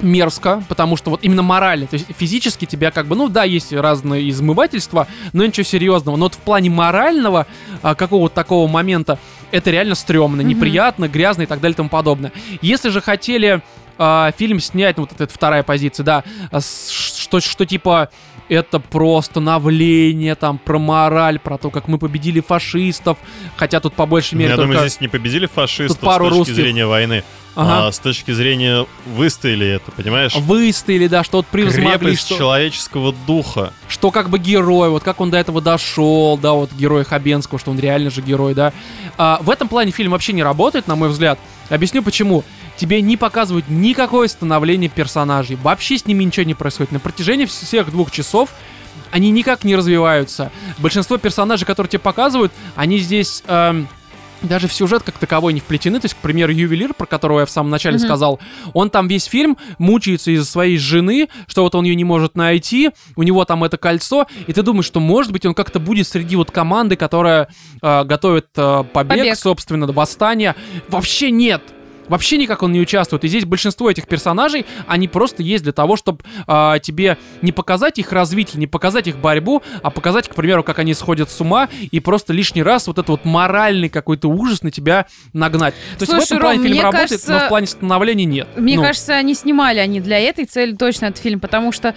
A: мерзко, потому что вот именно морально, то есть физически тебя как бы, ну да, есть разные измывательства, но ничего серьезного. Но вот в плане морального а, какого-то такого момента это реально стрёмно,
C: Мгм.
A: неприятно, грязно и так далее и тому подобное. Если же хотели а, фильм снять, ну вот эта вторая позиция, да, а, что, что типа это про становление, там, про мораль, про то, как мы победили фашистов, хотя тут по большей мере
B: Я
A: только...
B: думаю, здесь не победили фашистов
A: Тут пару
B: с точки
A: русских.
B: зрения войны,
A: Ага.
B: а с точки зрения выстояли это, понимаешь?
A: Выстояли, да, что вот превзмогли,
B: Крепость
A: что...
B: человеческого духа.
A: что как бы герой, вот как он до этого дошел, да, вот герой Хабенского, что он реально же герой, да. А, в этом плане фильм вообще не работает, на мой взгляд. Объясню почему. Тебе не показывают никакое становление персонажей. Вообще с ними ничего не происходит. На протяжении всех двух часов они никак не развиваются. Большинство персонажей, которые тебе показывают, они здесь... эм, даже в сюжет как таковой не вплетены. То есть, к примеру, ювелир, про которого я в самом начале
C: Мгм.
A: сказал, он там весь фильм мучается из-за своей жены, что вот он ее не может найти, у него там это кольцо, и ты думаешь, что, может быть, он как-то будет среди вот команды, которая э, готовит э, побег,
C: Побег.
A: собственно, восстание. Вообще нет. Вообще никак он не участвует. И здесь большинство этих персонажей, они просто есть для того, чтобы тебе не показать их развитие, не показать их борьбу, а показать, к примеру, как они сходят с ума и просто лишний раз вот этот вот моральный какой-то ужас на тебя нагнать. То есть в
C: Слушай,
A: этом плане
C: Ром,
A: фильм
C: мне
A: работает,
C: кажется,
A: но в плане становления нет.
C: Мне
A: Ну,
C: кажется, они снимали они для этой цели точно этот фильм, потому что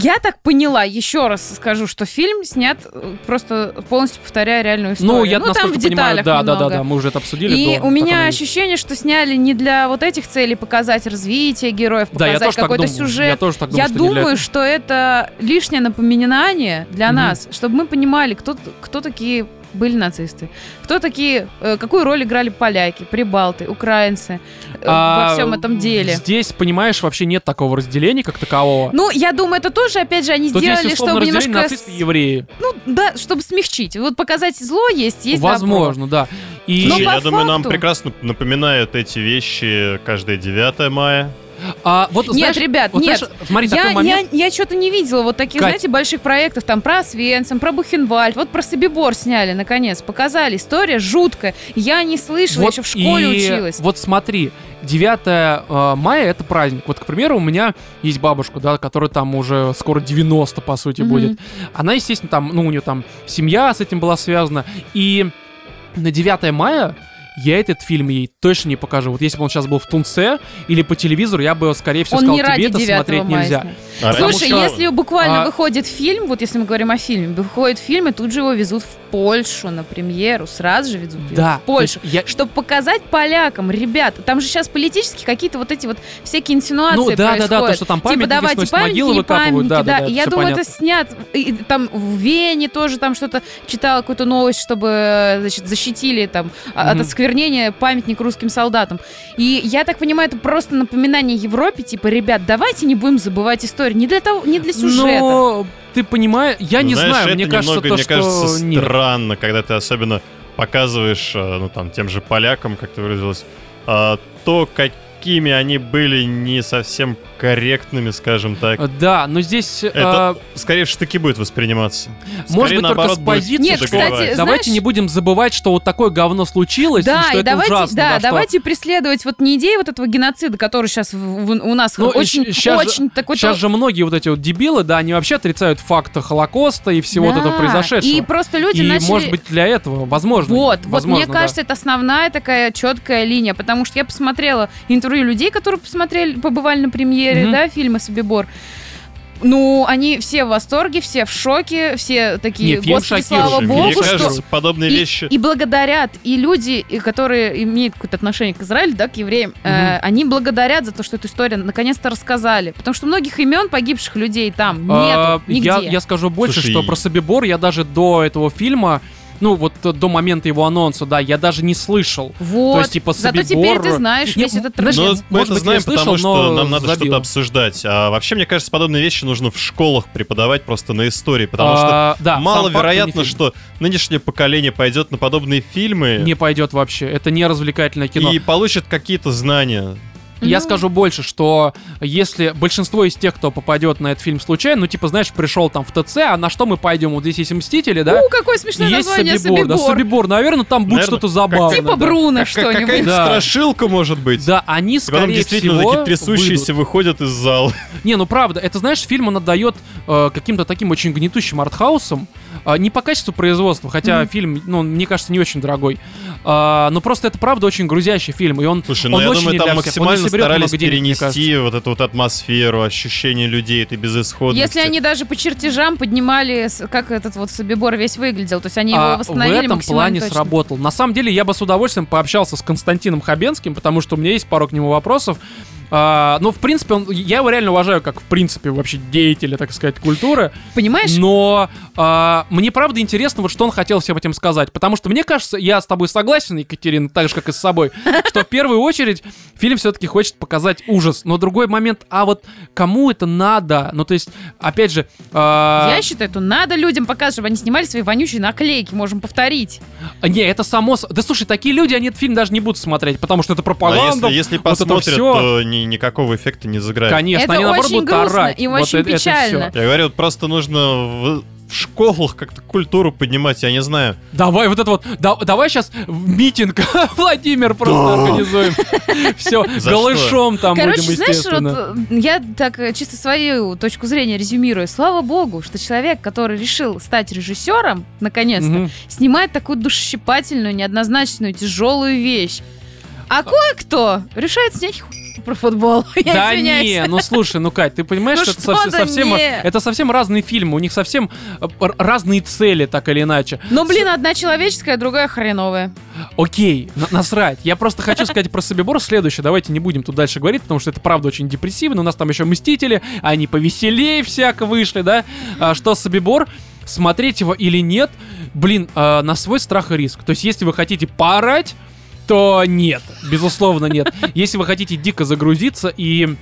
C: Я так поняла, еще раз скажу, что фильм снят э, просто полностью повторяя реальную историю.
A: Ну, я
C: там
A: насколько
C: в
A: понимаю,
C: деталях
A: да, да, да,
C: немного.
A: да, мы уже это обсудили.
C: И
A: до,
C: у меня
A: оно
C: ощущение, что сняли не для вот этих целей показать развитие героев,
A: Да, я
C: показать
A: тоже так
C: какой-то
A: думаю.
C: сюжет.
A: Я тоже так думаю,
C: Я
A: что не для
C: думаю,
A: этого.
C: что это лишнее напоминание для
A: Мгм.
C: нас, чтобы мы понимали, кто, кто такие были нацисты, кто такие, э, какую роль играли поляки, прибалты, украинцы э,
A: А,
C: во всем этом деле.
A: Здесь, понимаешь, вообще нет такого разделения как такового.
C: Ну, я думаю, это тоже, опять же, они
A: Тут
C: сделали, чтобы немножко...
A: нацисты и евреи.
C: Ну, да, чтобы смягчить. Вот показать зло есть, есть добро.
A: Возможно, да. И
C: Но
B: Слушай,
C: по
B: я думаю, нам
C: факту-
B: прекрасно напоминают эти вещи каждое 9 мая.
A: А, вот,
C: Нет,
A: знаешь,
C: ребят,
A: вот,
C: нет.
A: знаешь, смотри,
C: Я,
A: момент.
C: я, я что-то не видела вот таких,
A: Кать.
C: знаете, больших проектов, там про Освенцим, про Бухенвальд, вот про Собибор сняли, наконец, показали. История жуткая. Я не слышала,
A: Вот
C: еще в школе
A: и
C: училась.
A: Вот смотри, 9 э, мая это праздник. Вот, к примеру, у меня есть бабушка, да, которая там уже скоро 90, по сути,
C: Мгм.
A: будет. Она, естественно, там, ну, у нее там семья с этим была связана. И на 9 мая я этот фильм ей точно не покажу. Вот если бы он сейчас был в Тунце или по телевизору, я бы, скорее всего,
C: Он
A: сказал,
C: не ради
A: тебе это
C: 9
A: смотреть
C: мая
A: нельзя.
B: А
C: Слушай,
A: что-
C: если буквально
A: а-
C: выходит фильм, вот если мы говорим о фильме, выходит фильм, и тут же его везут в Польшу на премьеру, сразу же везут его
A: Да,
C: в Польшу.
A: я-
C: Чтобы показать полякам, ребята, там же сейчас политически какие-то вот эти вот всякие инсинуации
A: Ну да, да, да, то,
C: происходят.
A: что там
C: Типа
A: памятники
C: давайте
A: сносят,
C: памятники,
A: могилы выкапывают,
C: памятники,
A: да, да, да,
C: И я думаю,
A: понятно.
C: это снят. И, там в Вене тоже там что-то читала какую-то новость, чтобы значит, защитили там а- от осквернения памятник русским солдатам. И я так понимаю, это просто напоминание Европе, типа, ребят, давайте не будем забывать историю. Не для того, не для сюжета.
A: Но ты понимаешь, я не
B: Знаешь,
A: знаю, мне кажется,
B: немного,
A: то,
B: мне
A: что
B: кажется,
A: нет.
B: странно, когда ты особенно показываешь, э, ну там, тем же полякам, как ты выразилась, а, то, какими они были не совсем корректными, скажем так.
A: Да, но здесь...
B: Это
A: э,
B: скорее в штыки будет восприниматься.
A: Может
B: Скорее,
A: быть, только
B: наоборот,
A: с
B: будет
A: позиции,
C: Нет, кстати,
B: добивать.
A: давайте
C: знаешь-
A: не будем забывать, что вот такое говно случилось, и
C: Да,
A: что
C: и
A: это
C: давайте,
A: ужасно.
C: да,
A: что-
C: давайте преследовать вот не идею вот этого геноцида, который сейчас у нас
A: Ну,
C: очень,
A: щ- щас же-
C: очень такой
A: Сейчас же многие вот эти вот дебилы, да, они вообще отрицают факт Холокоста и всего вот
C: Да,
A: этого произошедшего.
C: И просто люди
A: И,
C: начали...
A: может быть, для этого, возможно.
C: Вот, вот
A: возможно,
C: мне
A: да.
C: кажется, это основная такая четкая линия, потому что я посмотрела интервью людей, которые посмотрели, побывали на премьере,
A: Мгм.
C: да, фильма «Собибор». Ну, они все в восторге, все в шоке, все такие,
A: Не, фильм
C: господи,
A: шокирует.
C: слава
B: Мне
C: богу,
B: кажется,
C: что...
B: подобные
C: И,
B: вещи...
C: и благодарят, и люди, и которые имеют какое-то отношение к Израилю, да, к евреям, э, они благодарят за то, что эту историю наконец-то рассказали. Потому что многих имен погибших людей там
A: А,
C: нету нигде.
A: я, я скажу больше,
B: Слушай,
A: что про Собибор я даже до этого фильма, ну вот до момента его анонса, да, я даже не слышал.
C: Вот.
A: То есть, типа,
C: Зато
A: Собибор-
C: теперь ты знаешь весь этот
A: знаешь,
B: Ну,
C: трэш.
B: мы это
A: быть,
B: знаем,
A: слышал,
B: потому что
A: но
B: нам надо
A: забил.
B: что-то обсуждать. А вообще, мне кажется, подобные вещи нужно в школах преподавать просто на истории, потому что
A: А, да, но не
B: маловероятно, что нынешнее поколение пойдет на подобные фильмы
A: не пойдет вообще. Это не развлекательное кино.
B: и получит какие-то знания.
A: Я
C: Ну.
A: скажу больше, что если большинство из тех, кто попадет на этот фильм случайно, ну, типа, знаешь, пришел там в ТЦ, а на что мы пойдем? Вот здесь есть Мстители, да?
C: У, какое смешное
A: есть
C: название
A: Собибор. Да,
C: Собибор.
A: Собибор. Наверное, там будет
B: Наверное,
A: что-то забавное.
C: Типа
A: да.
C: Бруно
B: Как-
C: что-нибудь.
B: Какая-нибудь
A: Да.
B: страшилка, может быть.
A: Да, они,
B: И потом
A: скорее
B: действительно
A: всего,
B: такие трясущиеся
A: выйдут.
B: выходят из зала.
A: Не, ну правда, это, знаешь, фильм он отдает э, каким-то таким очень гнетущим артхаусом. Э, не по качеству производства, хотя
C: Мгм.
A: фильм, ну, мне кажется, не очень дорогой. А, но просто это правда очень грузящий фильм, и он
B: Слушай, ну
A: Он
B: я
A: очень
B: думаю,
A: не
B: там максимально старались
A: денег,
B: перенести вот эту вот атмосферу, ощущение людей, этой безысходности.
C: Если они даже по чертежам поднимали, как этот вот Собибор весь выглядел, то есть они
A: А
C: его восстановили
A: в этом
C: максимально
A: плане
C: точно.
A: сработал. На самом деле, я бы с удовольствием пообщался с Константином Хабенским, потому что у меня есть пару к нему вопросов. А, ну, в принципе, он, я его реально уважаю как, в принципе, вообще деятеля, так сказать, культуры.
C: Понимаешь?
A: Но а, мне правда интересно, вот что он хотел всем этим сказать. Потому что мне кажется, я с тобой согласен, Екатерина, так же, как и с собой, что в первую очередь фильм все-таки хочет показать ужас. Но другой момент, а вот кому это надо? Ну, то есть, опять же... а,
C: Я считаю, что надо людям показывать, чтобы они снимали свои вонючие наклейки, можем повторить.
A: Не, это само... Да слушай, такие люди, они этот фильм даже не будут смотреть, потому что это
B: А
A: пропаганда.
B: если, если
A: вот это
B: посмотрят,
A: всё.
B: то ни- никакого эффекта не заграет.
A: Конечно,
C: Это
A: они наоборот будут
C: грустно
A: орать.
C: и
A: Вот
C: очень
A: это- это
C: печально.
B: Я говорю, просто нужно в, в школах как-то культуру поднимать, я не знаю.
A: Давай вот это вот, да- давай сейчас митинг Владимир просто организуем. Все, голышом там
C: Короче,
A: будем,
C: знаешь,
A: естественно.
C: вот, э, я так э, чисто свою точку зрения резюмирую. Слава богу, что человек, который решил стать режиссером, наконец-то, снимает такую душесчипательную, неоднозначную, тяжелую вещь. А кое-кто решает снять хуй. Сказки про футбол. Я
A: Да
C: извиняюсь.
A: не, ну слушай, ну Кать, ты понимаешь,
C: Ну
A: что это совсем, совсем- это совсем разные фильмы, у них совсем э, разные цели, так или иначе.
C: Ну, блин, одна человеческая, другая хреновая.
A: Окей, на- насрать. Я просто хочу сказать про Собибор следующее. Давайте не будем тут дальше говорить, потому что это правда очень депрессивно. У нас там еще Мстители, они повеселее всяко вышли, да? А, что Собибор, смотреть его или нет, блин, а, на свой страх и риск. То есть, если вы хотите поорать, то нет, безусловно нет. Если вы хотите дико загрузиться и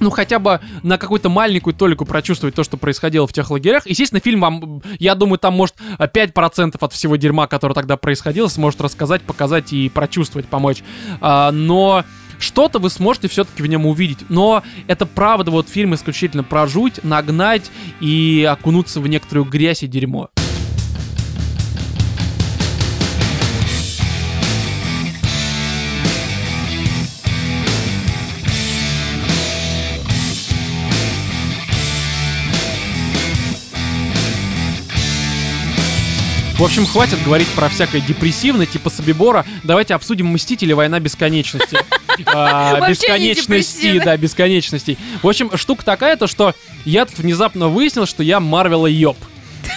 A: ну, хотя бы на какую-то маленькую толику прочувствовать то, что происходило в тех лагерях. Естественно, фильм вам, я думаю, там, может, 5% от всего дерьма, которое тогда происходило, сможет рассказать, показать и прочувствовать, помочь. А, но что-то вы сможете все-таки в нем увидеть. Но это правда, вот фильм исключительно про жуть, нагнать и окунуться в некоторую грязь и дерьмо. В общем, хватит говорить про всякое депрессивное, типа Собибора. Давайте обсудим Мстители. Война бесконечности. А, Бесконечности, да, бесконечностей. В общем, штука такая, то что я тут внезапно выяснил, что я Марвела ёб.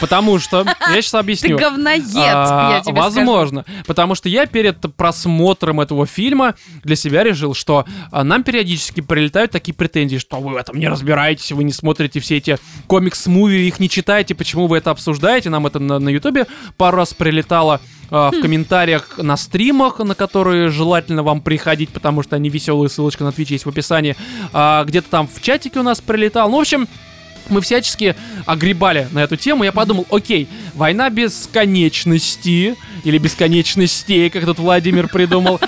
A: Потому что, я сейчас
C: Ты
A: объясню.
C: говноед,
A: А,
C: я тебе.
A: Возможно. Потому что я перед просмотром этого фильма для себя решил, что а, нам периодически прилетают такие претензии, что вы в этом не разбираетесь, вы не смотрите все эти комикс-муви, их не читаете, почему вы это обсуждаете. Нам это на Ютубе пару раз прилетало а,
C: Хм.
A: в комментариях на стримах, на которые желательно вам приходить, потому что они веселые, ссылочка на Twitch есть в описании. А, где-то там в чатике у нас прилетал. Ну, в общем, мы всячески огребали на эту тему. Я подумал, окей, война бесконечности, или бесконечностей, как тут Владимир придумал.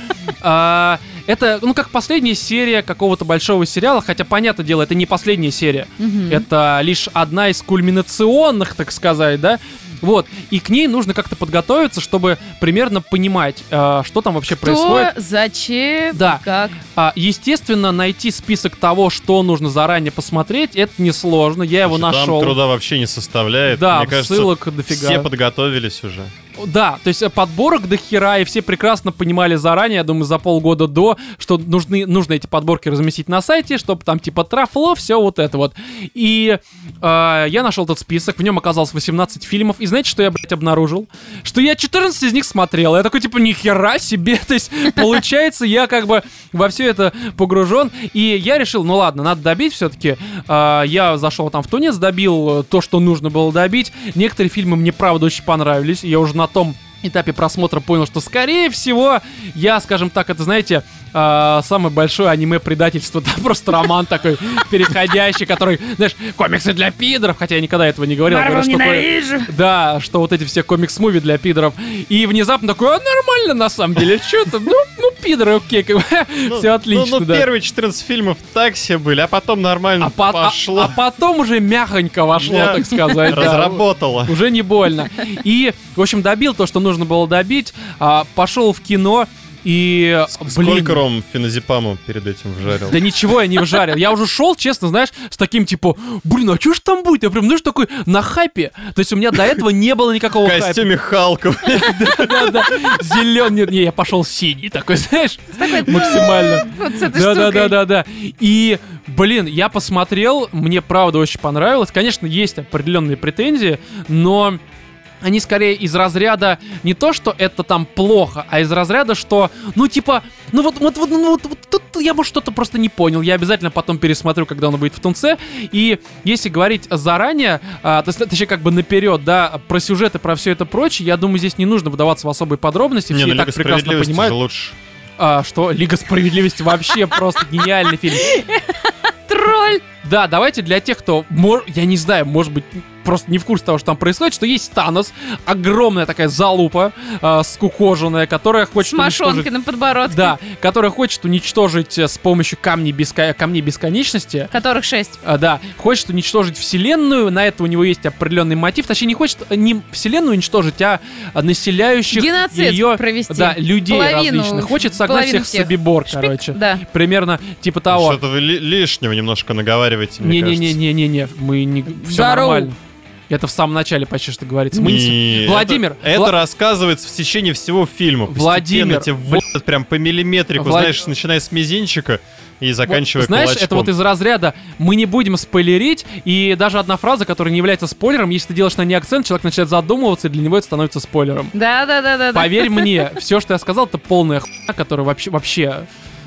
A: А, Это, ну, как последняя серия какого-то большого сериала, хотя, понятное дело, это не последняя серия.
C: Мгм.
A: Это лишь одна из кульминационных, так сказать, да? Вот, и к ней нужно как-то подготовиться, чтобы примерно понимать, э, что там вообще
C: Кто,
A: происходит.
C: зачем,
A: Да.
C: как.
A: А, естественно, найти список того, что нужно заранее посмотреть, это несложно. Я его
B: Слушай,
A: нашел.
B: Там труда вообще не составляет.
A: Да,
B: Мне кажется,
A: ссылок дофига.
B: все подготовились уже.
A: Да, то есть э, подборок до хера, и все прекрасно понимали заранее, я думаю, за полгода до, что нужны, нужно эти подборки разместить на сайте, чтобы там типа трафло, все вот это вот. И э, я нашел этот список, в нем оказалось 18 фильмов, и знаете, что я, блядь, обнаружил? Что я 14 из них смотрел, я такой, типа, нихера себе, то есть, получается, я как бы во все это погружен, и я решил, ну ладно, надо добить все-таки. я зашел там в Тунец, добил э, то, что нужно было добить. Некоторые фильмы мне, правда, очень понравились, я уже на том этапе просмотра понял, что, скорее всего, я, скажем так, это, знаете, а, самое большое аниме-предательство, там просто роман такой переходящий, который, знаешь, комиксы для пидоров, хотя я никогда этого не говорил.
C: Марвел ненавижу.
A: да, что вот эти все комикс-муви для пидоров. И внезапно такой, а нормально на самом деле, что то ну, ну, пидоры, окей, бы,
B: Ну,
A: все отлично,
B: Ну, ну, первые 14 фильмов так себе были, а потом нормально
A: А, а-
B: пошло.
A: а потом уже мягонько вошло, так сказать.
B: Разработало.
A: Уже не больно. И, в общем, добил то, что нужно было добить, пошел в кино и, блин,
B: Сколько Ром феназепаму перед этим вжарил?
A: да ничего я не вжарил. Я уже шел, честно, знаешь, с таким типа, блин, а что ж там будет? Я прям, знаешь, такой на хайпе. То есть у меня до этого не было никакого
B: В
A: хайпа.
B: костюме Халка.
A: Да-да, зеленый, нет, не, я пошел синий такой, знаешь, максимально.
C: Вот с этой
A: Да, да,
C: штукой.
A: да, да, да. И, блин, я посмотрел, мне правда очень понравилось. Конечно, есть определенные претензии, но они скорее из разряда не то, что это там плохо, а из разряда, что, ну, типа, ну вот, вот, вот, ну, вот, вот тут я бы что-то просто не понял. Я обязательно потом пересмотрю, когда он выйдет в Тунце. И если говорить заранее, а, то есть, точнее, как бы наперед, да, про сюжеты, про все это прочее, я думаю, здесь не нужно вдаваться в особые подробности.
B: Не,
A: Все
B: ну
A: и так прекрасно понимают.
B: же лучше.
A: А, что Лига Справедливости вообще просто гениальный фильм.
C: Тролль.
A: Да, давайте для тех, кто, я не знаю, может быть, просто не в курсе того, что там происходит, что есть Танос, огромная такая залупа, э, скукоженная, которая
C: С
A: хочет
C: мошонкой
A: уничтожить...
C: на подбородке.
A: Да, которая хочет уничтожить э, с помощью камней, беско- камней бесконечности.
C: Которых шесть.
A: А, да, хочет уничтожить вселенную, на это у него есть определенный мотив. Точнее, не хочет не вселенную уничтожить, а населяющих
C: Геноцид
A: ее
C: провести.
A: да, людей
C: Половину,
A: различных. Хочет согнать всех
C: всех.
A: Собибор,
C: Шпик,
A: короче.
C: Да.
A: Примерно типа того.
B: Что-то вы ли- лишнего немножко наговариваете, мне кажется.
A: Не-не-не-не-не-не, мы не... Все
C: Здорово.
A: нормально. Это в самом начале почти что говорится. Мы не Владимир,
B: Это, это
A: Вла-
B: рассказывается в течение всего фильма.
A: Владимир,
B: тебе вводят прям по миллиметрику,
A: Влад-
B: знаешь, начиная с мизинчика и заканчивая
A: Вот, Знаешь,
B: кулачком.
A: это вот из разряда мы не будем спойлерить, и даже одна фраза, которая не является спойлером, если ты делаешь на ней акцент, человек начинает задумываться, и для него это становится спойлером.
C: Да, да, да, да. да.
A: Поверь мне, все, что я сказал, это полная хуйня, которая вообще, вообще...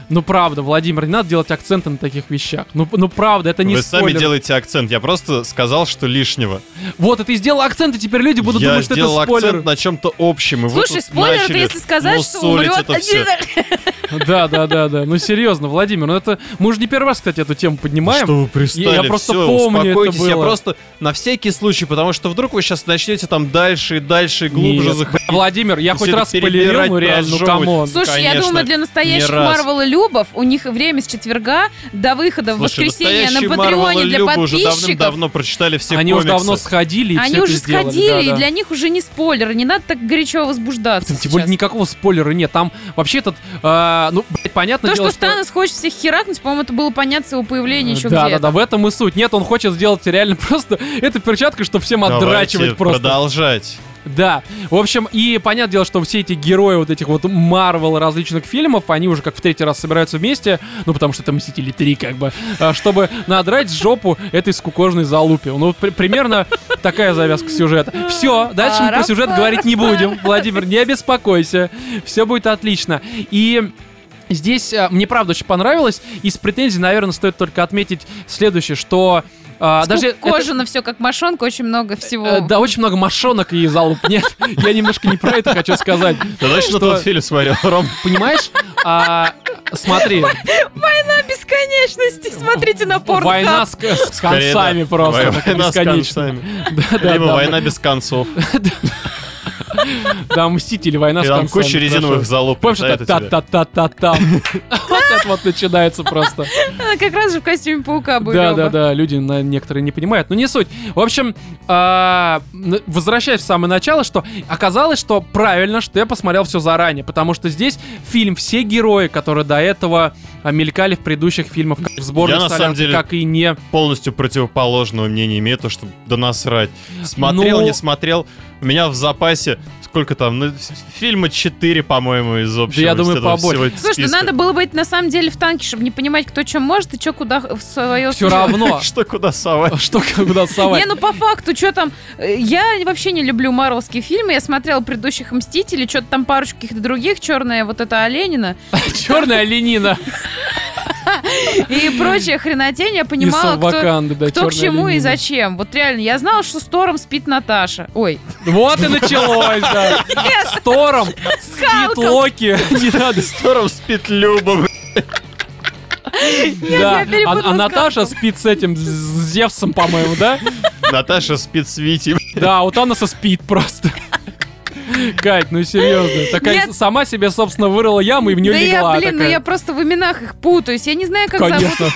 A: Ну правда, Владимир, не надо делать акценты на таких вещах. Ну, ну правда, это не
B: Вы
A: спойлер.
B: сами делаете акцент. Я просто сказал, что лишнего.
A: Вот, и ты сделал акцент, и теперь люди будут
B: я
A: думать, что это
B: сделал
A: спойлер.
B: акцент на чем-то общем. И вы
C: Слушай,
B: тут
C: спойлер, это
B: начали
C: если сказать, что умрет
B: это всё.
A: Да, да, да, да. Ну серьезно, Владимир, ну это... Мы уже не первый раз, кстати, эту тему поднимаем.
B: Что вы пристали?
A: Я- я просто
B: Всё,
A: помню это
B: успокойтесь. Я
A: было.
B: просто на всякий случай, потому что вдруг вы сейчас начнете там дальше и дальше и глубже заходить.
A: Владимир, я хоть раз
B: перебирать,
A: ну реально, ну камон.
C: Слушай, я думаю, для настоящих. Марвел и Любов у них время с четверга до выхода в
B: Слушай,
C: воскресенье на Патреоне для
B: уже
C: подписчиков.
B: давным-давно прочитали все
A: Они уже давно сходили и
C: Они уже
A: сделали,
C: сходили,
A: да,
C: и
A: да.
C: для них уже не спойлер. Не надо так горячо возбуждаться
A: Тем более никакого спойлера нет. Там вообще этот, а, ну, блядь, понятное
C: То,
A: дело,
C: что Станос хочет всех херакнуть, по-моему, это было понятно с его появления еще
A: да,
C: где-то.
A: да, да, в этом и суть. Нет, он хочет сделать реально просто эту перчатку, чтобы всем
B: Давайте
A: отдрачивать просто.
B: продолжать.
A: Да. В общем, и понятное дело, что все эти герои вот этих вот Марвел различных фильмов, они уже как в третий раз собираются вместе, ну, потому что это Мстители 3, как бы, а, чтобы надрать жопу этой скукожной залупе. Ну, при- примерно такая завязка сюжета. Все, дальше мы про сюжет говорить не будем. Владимир, не беспокойся. Все будет отлично. И Здесь а, мне правда очень понравилось. Из претензий, наверное, стоит только отметить следующее, что а, даже это-
C: Кожано все как мошонка, очень много всего.
A: Э, Да, очень много мошонок и залуп. Нет, я немножко не про это хочу сказать.
B: Да точно
A: Что-
B: тот фильм смотрел, Ром.
A: Понимаешь? А, смотри,
C: Бесконечности. Смотрите на порно.
A: война с, концами просто.
B: Вой-
A: такая
B: Война с концами.
A: Да, да,
B: Либо
A: да,
B: война без концов.
A: Да, Мстители, война
B: И
A: с
B: там куча резиновых залупов.
A: Помнишь, это та-та-та-та-там. Вот это вот начинается просто.
C: Она как раз же в костюме паука были
A: Да, да, да, люди некоторые не понимают, но не суть. В общем, а, возвращаясь в самое начало, что оказалось, что правильно, что я посмотрел все заранее, потому что здесь фильм все герои, которые до этого а, мелькали в предыдущих фильмах, как в сборной
B: Я, деле,
A: как и не.
B: полностью противоположного мнения имею, то, что да насрать. Смотрел,
A: Ну-
B: не смотрел. У меня в запасе сколько там, ну, фильма 4, по-моему, из общего.
A: я думаю, побольше.
B: всего
C: Слушай,
B: списка.
C: надо было быть на самом деле в танке, чтобы не понимать, кто что может и что куда в свое
A: Все равно.
B: Что куда совать?
A: Что куда совать?
C: Не, ну по факту, что там... э, Я вообще не люблю марвелские фильмы. Я смотрела предыдущих «Мстителей», что-то там парочку каких-то других, черная вот эта Оленина
A: Черная оленина
C: и прочая хренотень. Я понимала, кто,
A: Ваканды, да,
C: кто к чему и
A: оленина.
C: зачем. Вот реально, я знала, что с Тором спит Наташа. Ой,
A: Вот и началось, да. С Тором, спит
C: Халком.
A: Локи. Не надо
B: С Тором спит Люба. б***ь.
A: Да, а, а
C: с
A: Наташа спит с этим, с Зевсом, по-моему, да?
B: Наташа спит с Витей.
A: Да, у Таноса спит просто. Кать, ну серьезно. Такая
C: Нет.
A: сама себе, собственно, вырыла яму и в нее
C: да
A: легла.
C: я, блин, ну я просто в именах их путаюсь. Я не знаю, как зовут.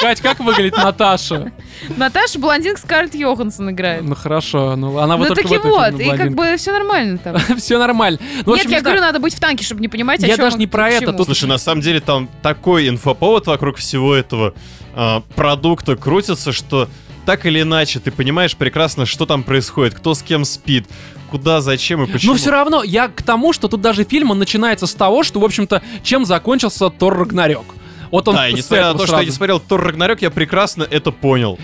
A: Кать, как выглядит Наташа?
C: Наташа блондинка Скарлетт Йоханссон играет.
A: Ну хорошо, ну она вот
C: Ну таки
A: этом
C: вот, и как бы все нормально там.
A: Все нормально. Ну,
C: Нет, я говорю, надо быть в танке, чтобы не понимать, о
A: Я даже не про это,
B: Слушай, на самом деле там такой инфоповод вокруг всего этого а, продукта крутится, что так или иначе ты понимаешь прекрасно, что там происходит, кто с кем спит, куда, зачем и почему.
A: Но все равно, я к тому, что тут даже фильм, он начинается с того, что, в общем-то, чем закончился Тор Рагнарёк. Вот он
B: Да, несмотря на то, что я не смотрел Тор Рагнарёк, я прекрасно это понял.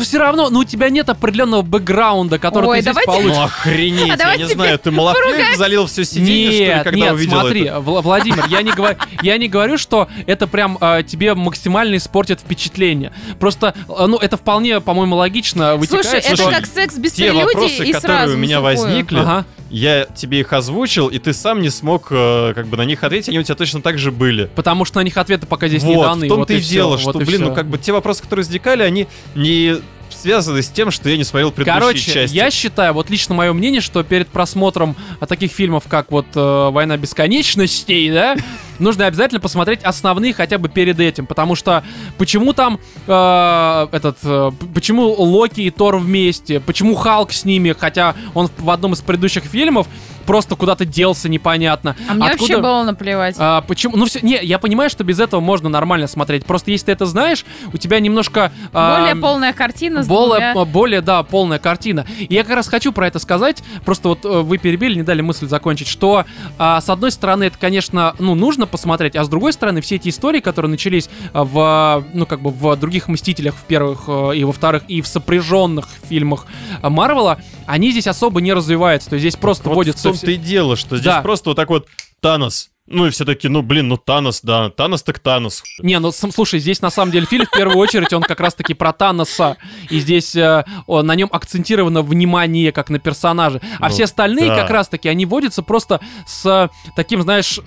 A: Все равно, ну у тебя нет определенного бэкграунда, который
C: Ой,
A: ты здесь
C: давайте-
A: получишь.
B: Ну охренеть,
C: А
B: я не знаю, ты малофлейк залил все сиденье, что ли,
A: Нет,
B: когда
A: нет,
B: увидел
A: смотри,
B: это?
A: Вла- Владимир, я не, говорю, я не говорю, что это прям а, тебе максимально испортит впечатление. Просто, а, ну, это вполне, по-моему, логично вытекает.
C: Слушай, это
A: что-
C: как секс без
B: вопросы,
C: и
B: которые
C: сразу
B: у меня возникли,
A: Ага.
B: Я тебе их озвучил, и ты сам не смог э, как бы на них ответить, они у тебя точно так же были.
A: Потому что на них ответы пока здесь не
B: вот,
A: даны.
B: в том-то
A: вот
B: и
A: всё,
B: дело,
A: вот
B: что,
A: и
B: блин, ну как бы те вопросы, которые возникали, они не связаны с тем, что я не смотрел предыдущие
A: Короче,
B: части.
A: я считаю, вот лично мое мнение, что перед просмотром таких фильмов, как вот э, «Война бесконечностей», да, нужно обязательно посмотреть основные хотя бы перед этим, потому что почему там э, этот, э, почему Локи и Тор вместе, почему Халк с ними, хотя он в одном из предыдущих фильмов просто куда-то делся непонятно.
C: А мне
A: Откуда-
C: вообще было наплевать.
A: А, почему? Ну все, не, я понимаю, что без этого можно нормально смотреть. Просто если ты это знаешь, у тебя немножко а,
C: Более полная картина с
A: более,
C: двумя-
A: более, да, полная картина. И я как раз хочу про это сказать. Просто вот э, вы перебили, не дали мысль закончить, что а, с одной стороны это, конечно, ну нужно посмотреть, а с другой стороны все эти истории, которые начались в, ну как бы в других мстителях, в первых э, и во вторых и в сопряженных фильмах Марвела, они здесь особо не развиваются. То есть здесь просто
B: Вот в
A: вводится
B: том-то и дело, что здесь
A: Да.
B: просто вот так вот Танос. Ну и все таки ну блин, ну Танос, да, Танос так Танос.
A: Не, ну слушай, здесь на самом деле фильм в первую очередь он как раз-таки про Таноса, и здесь э, на нем акцентировано внимание как на персонаже, а
B: Ну,
A: все остальные
B: да.
A: как раз-таки они водятся просто с таким, знаешь, э,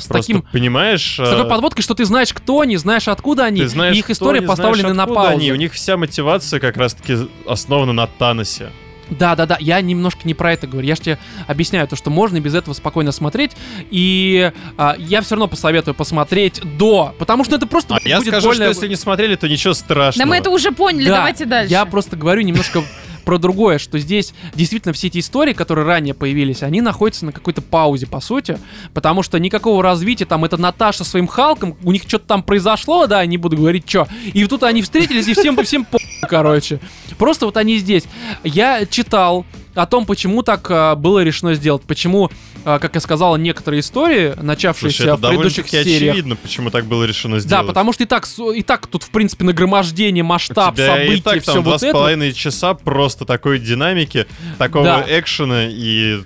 A: с
B: Просто
A: таким
B: понимаешь,
A: с такой
B: э,
A: подводкой, что ты знаешь, кто они, знаешь, откуда они,
B: ты знаешь,
A: и их
B: кто
A: история
B: они,
A: поставлена
B: знаешь,
A: на паузу.
B: они. У них вся мотивация как раз-таки основана на Таносе.
A: Да, да, да, я немножко не про это говорю. Я же тебе объясняю то, что можно без этого спокойно смотреть. И а, я все равно посоветую посмотреть до. Потому что это просто
B: А я
A: будет
B: скажу,
A: больно-
B: что если не смотрели, то ничего страшного.
C: Да мы это уже поняли,
A: Да,
C: давайте дальше.
A: Я просто говорю немножко про другое, что здесь действительно все эти истории, которые ранее появились, они находятся на какой-то паузе, по сути, потому что никакого развития, там, это Наташа своим Халком, у них что-то там произошло, да, не буду говорить, что, и тут они встретились, и всем, всем по короче. Просто вот они здесь. Я читал о том, почему так а, было решено сделать, почему, а, как я сказал, некоторые истории, начавшиеся
B: Слушай, это
A: в предыдущих сериях,
B: очевидно, почему так было решено
A: да,
B: сделать.
A: потому что и так, с- и так тут, в принципе, нагромождение,
B: У
A: масштаб,
B: тебя
A: событий,
B: и так
A: все
B: там два
A: вот
B: с
A: это.
B: половиной часа просто такой динамики, такого
A: Да.
B: экшена и...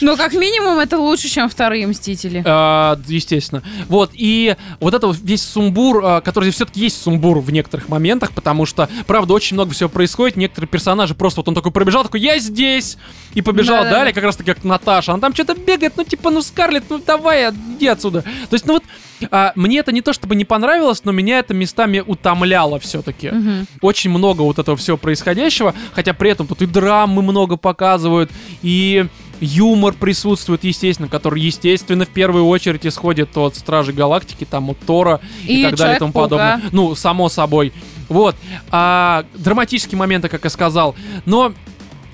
C: Ну, как минимум, это лучше, чем вторые Мстители.
A: А, естественно. Вот, и вот это вот весь сумбур, который все-таки есть сумбур в некоторых моментах, потому что, правда, очень много всего происходит. Некоторые персонажи просто вот он такой пробежал, такой, я здесь! И побежал
C: Да-да-да.
A: далее, как раз таки как Наташа. Она там что-то бегает, ну типа, ну Скарлетт, ну давай, иди отсюда. То есть, ну вот, а, мне это не то чтобы не понравилось, но меня это местами утомляло все-таки.
C: Мгм.
A: Очень много вот этого всего происходящего, хотя при этом тут и драмы много показывают, и юмор присутствует, естественно, который, естественно, в первую очередь исходит от Стражей Галактики, там от Тора и,
C: И
A: так далее и тому подобное. Ну, само собой. Вот. А, драматические моменты, как я сказал. Но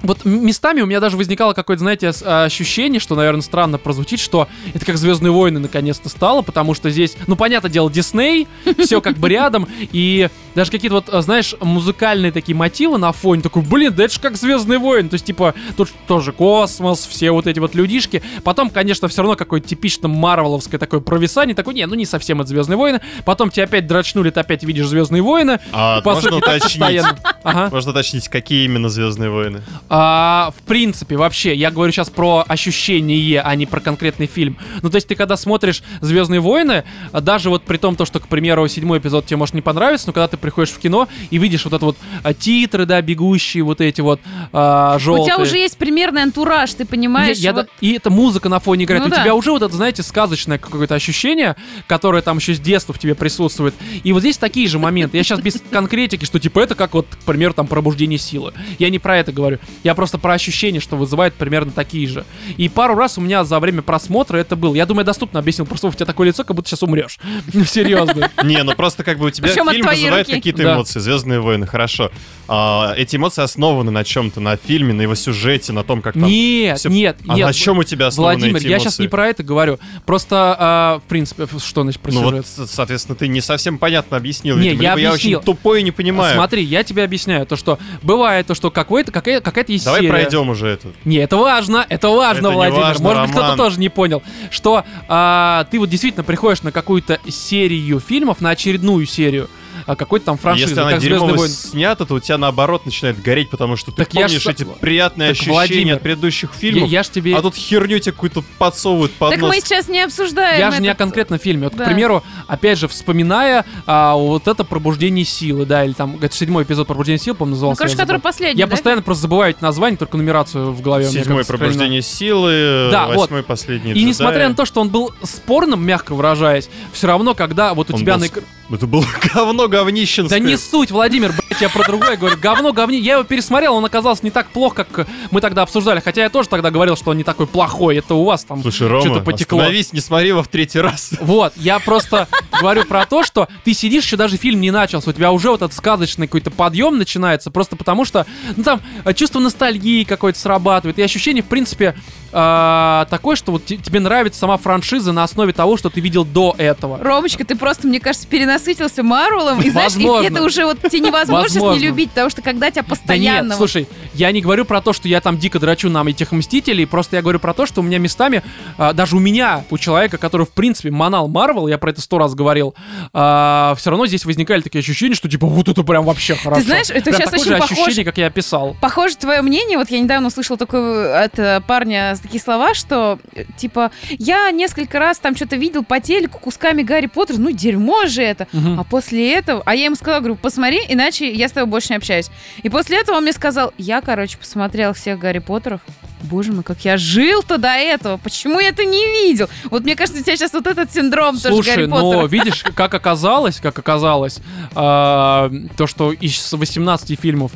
A: вот местами у меня даже возникало какое-то, знаете, а, ощущение, что, наверное, странно прозвучит, что это как Звездные войны наконец-то стало, потому что здесь, ну, понятное дело, Дисней, все как бы рядом, и даже какие-то вот, а, знаешь, музыкальные такие мотивы на фоне, такой, блин, да это же как Звездные войны, то есть, типа, тут тоже космос, все вот эти вот людишки. Потом, конечно, все равно какое-то типично марвеловское такое провисание, такой, не, ну не совсем это Звездные войны. Потом тебя опять дрочнули, ты опять видишь Звездные войны.
B: А
A: По
B: можно
A: сути,
B: уточнить?
A: Ага.
B: Можно уточнить, какие именно Звездные войны?
A: А, в принципе, вообще, я говорю сейчас про ощущение, а не про конкретный фильм. Ну, то есть ты когда смотришь Звездные войны, даже вот при том, то, что, к примеру, седьмой эпизод тебе может не понравиться, но когда ты приходишь в кино и видишь вот это вот а, титры, да, бегущие, вот эти вот а,
C: У
A: желтые.
C: тебя уже есть примерный антураж, ты понимаешь?
A: Я- я
C: вот-
A: и эта музыка на фоне играет.
C: Ну
A: у
C: да.
A: тебя уже вот это, знаете, сказочное какое-то ощущение, которое там еще с детства в тебе присутствует. И вот здесь такие же моменты. Я сейчас без конкретики, что типа это как вот, к примеру, там пробуждение силы. Я не про это говорю. Я просто про ощущения, что вызывает примерно такие же. И пару раз у меня за время просмотра это было. Я думаю, я доступно объяснил. Просто у тебя такое лицо, как будто сейчас умрешь. Ну, серьезно.
B: Не, ну просто как бы у тебя фильм вызывает какие-то эмоции. Звездные войны, хорошо. А, эти эмоции основаны на чем-то, на фильме, на его сюжете, на том, как там.
A: Нет, нет,
B: А
A: нет.
B: на чем у тебя основаны
A: Владимир, я сейчас не про это говорю. Просто, а, в принципе, что значит про
B: Ну
A: сюжет?
B: вот, соответственно, ты не совсем понятно объяснил.
A: Не, я
B: либо я
A: объяснил.
B: очень тупой и не понимаю.
A: Смотри, я тебе объясняю, то что бывает то, что какой-то, какая, какая-то есть
B: Давай
A: серия.
B: пройдем уже это.
A: Не, это важно, это важно,
B: Это
A: Владимир.
B: важно,
A: Может быть, кто-то тоже не понял, что а, ты вот действительно приходишь на какую-то серию фильмов, на очередную серию а, какой-то там франшизы,
B: Если она
A: как «Звездные
B: дерьмово
A: войны».
B: снята, то у тебя наоборот начинает гореть, потому что ты
A: Так я ж
B: помнишь эти приятные
A: Так,
B: ощущения
A: Владимир,
B: от предыдущих
A: Я,
B: фильмов,
A: я ж тебе...
B: а тут херню тебе какую-то подсовывают под
C: Так
B: нос.
C: мы сейчас не обсуждаем
A: Я же не о
C: этот-
A: конкретном фильме. Вот,
C: Да.
A: к примеру, опять же, вспоминая а, вот это пробуждение силы, да, или там, это седьмой эпизод пробуждения сил, по-моему,
C: Ну,
A: назывался.
C: короче,
A: я забыл.
C: который последний,
A: Я
C: да?
A: постоянно просто забываю эти названия, только нумерацию в голове. сохранена.
B: пробуждение силы,
A: Да, вот.
B: восьмой последний
A: И несмотря на то, что он был спорным, мягко выражаясь, все равно, когда вот у
B: Он
A: тебя
B: был
A: на.
B: Это было говно говнищенское.
A: Да не суть, Владимир, блядь, я про другое говорю. Говно, говни. Я его пересмотрел, он оказался не так плох, как мы тогда обсуждали. Хотя я тоже тогда говорил, что он не такой плохой. Это у вас там
B: Слушай, Рома,
A: что-то потекло.
B: остановись, не смотри его в третий раз.
A: Вот, я просто, говорю про то, что ты сидишь, еще даже фильм не начался, у тебя уже вот этот сказочный какой-то подъем начинается, просто потому что, ну там, э, чувство ностальгии какое-то срабатывает, и ощущение, в принципе, э, такое, что вот те- тебе нравится сама франшиза на основе того, что ты видел до этого.
C: Ромочка, ты просто, мне кажется, перенасытился Марвелом, и знаешь, и это уже вот тебе невозможно сейчас не любить, потому что когда тебя
A: Да
C: постоянно...
A: нет,
C: вот-
A: слушай, я не говорю про то, что я там дико драчу нам этих мстителей, просто я говорю про то, что у меня местами, а, даже у меня, у человека, который, в принципе, манал Марвел, я про это сто раз говорил, все равно здесь возникали такие ощущения, что типа вот это прям вообще хорошо.
C: знаешь, это
A: Прям
C: щас
A: такое
C: очень
A: же
C: похоже-
A: ощущение, как я описал.
C: Похоже, твое мнение, вот я недавно услышала такое от э, парня такие слова, что э, типа я несколько раз там что-то видел по телеку кусками Гарри Поттера, ну дерьмо же это.
A: Мгм.
C: А после этого, а я ему сказала, говорю, посмотри, иначе я с тобой больше не общаюсь. И после этого он мне сказал, я, короче, посмотрел всех Гарри Поттеров. Боже мой, как я жил-то до этого, почему я это не видел? Вот мне кажется, у тебя сейчас вот этот синдром тоже
A: Слушай,
C: Гарри
A: но
C: Поттера.
A: видишь, как оказалось, как оказалось, а, то, что из 18 фильмов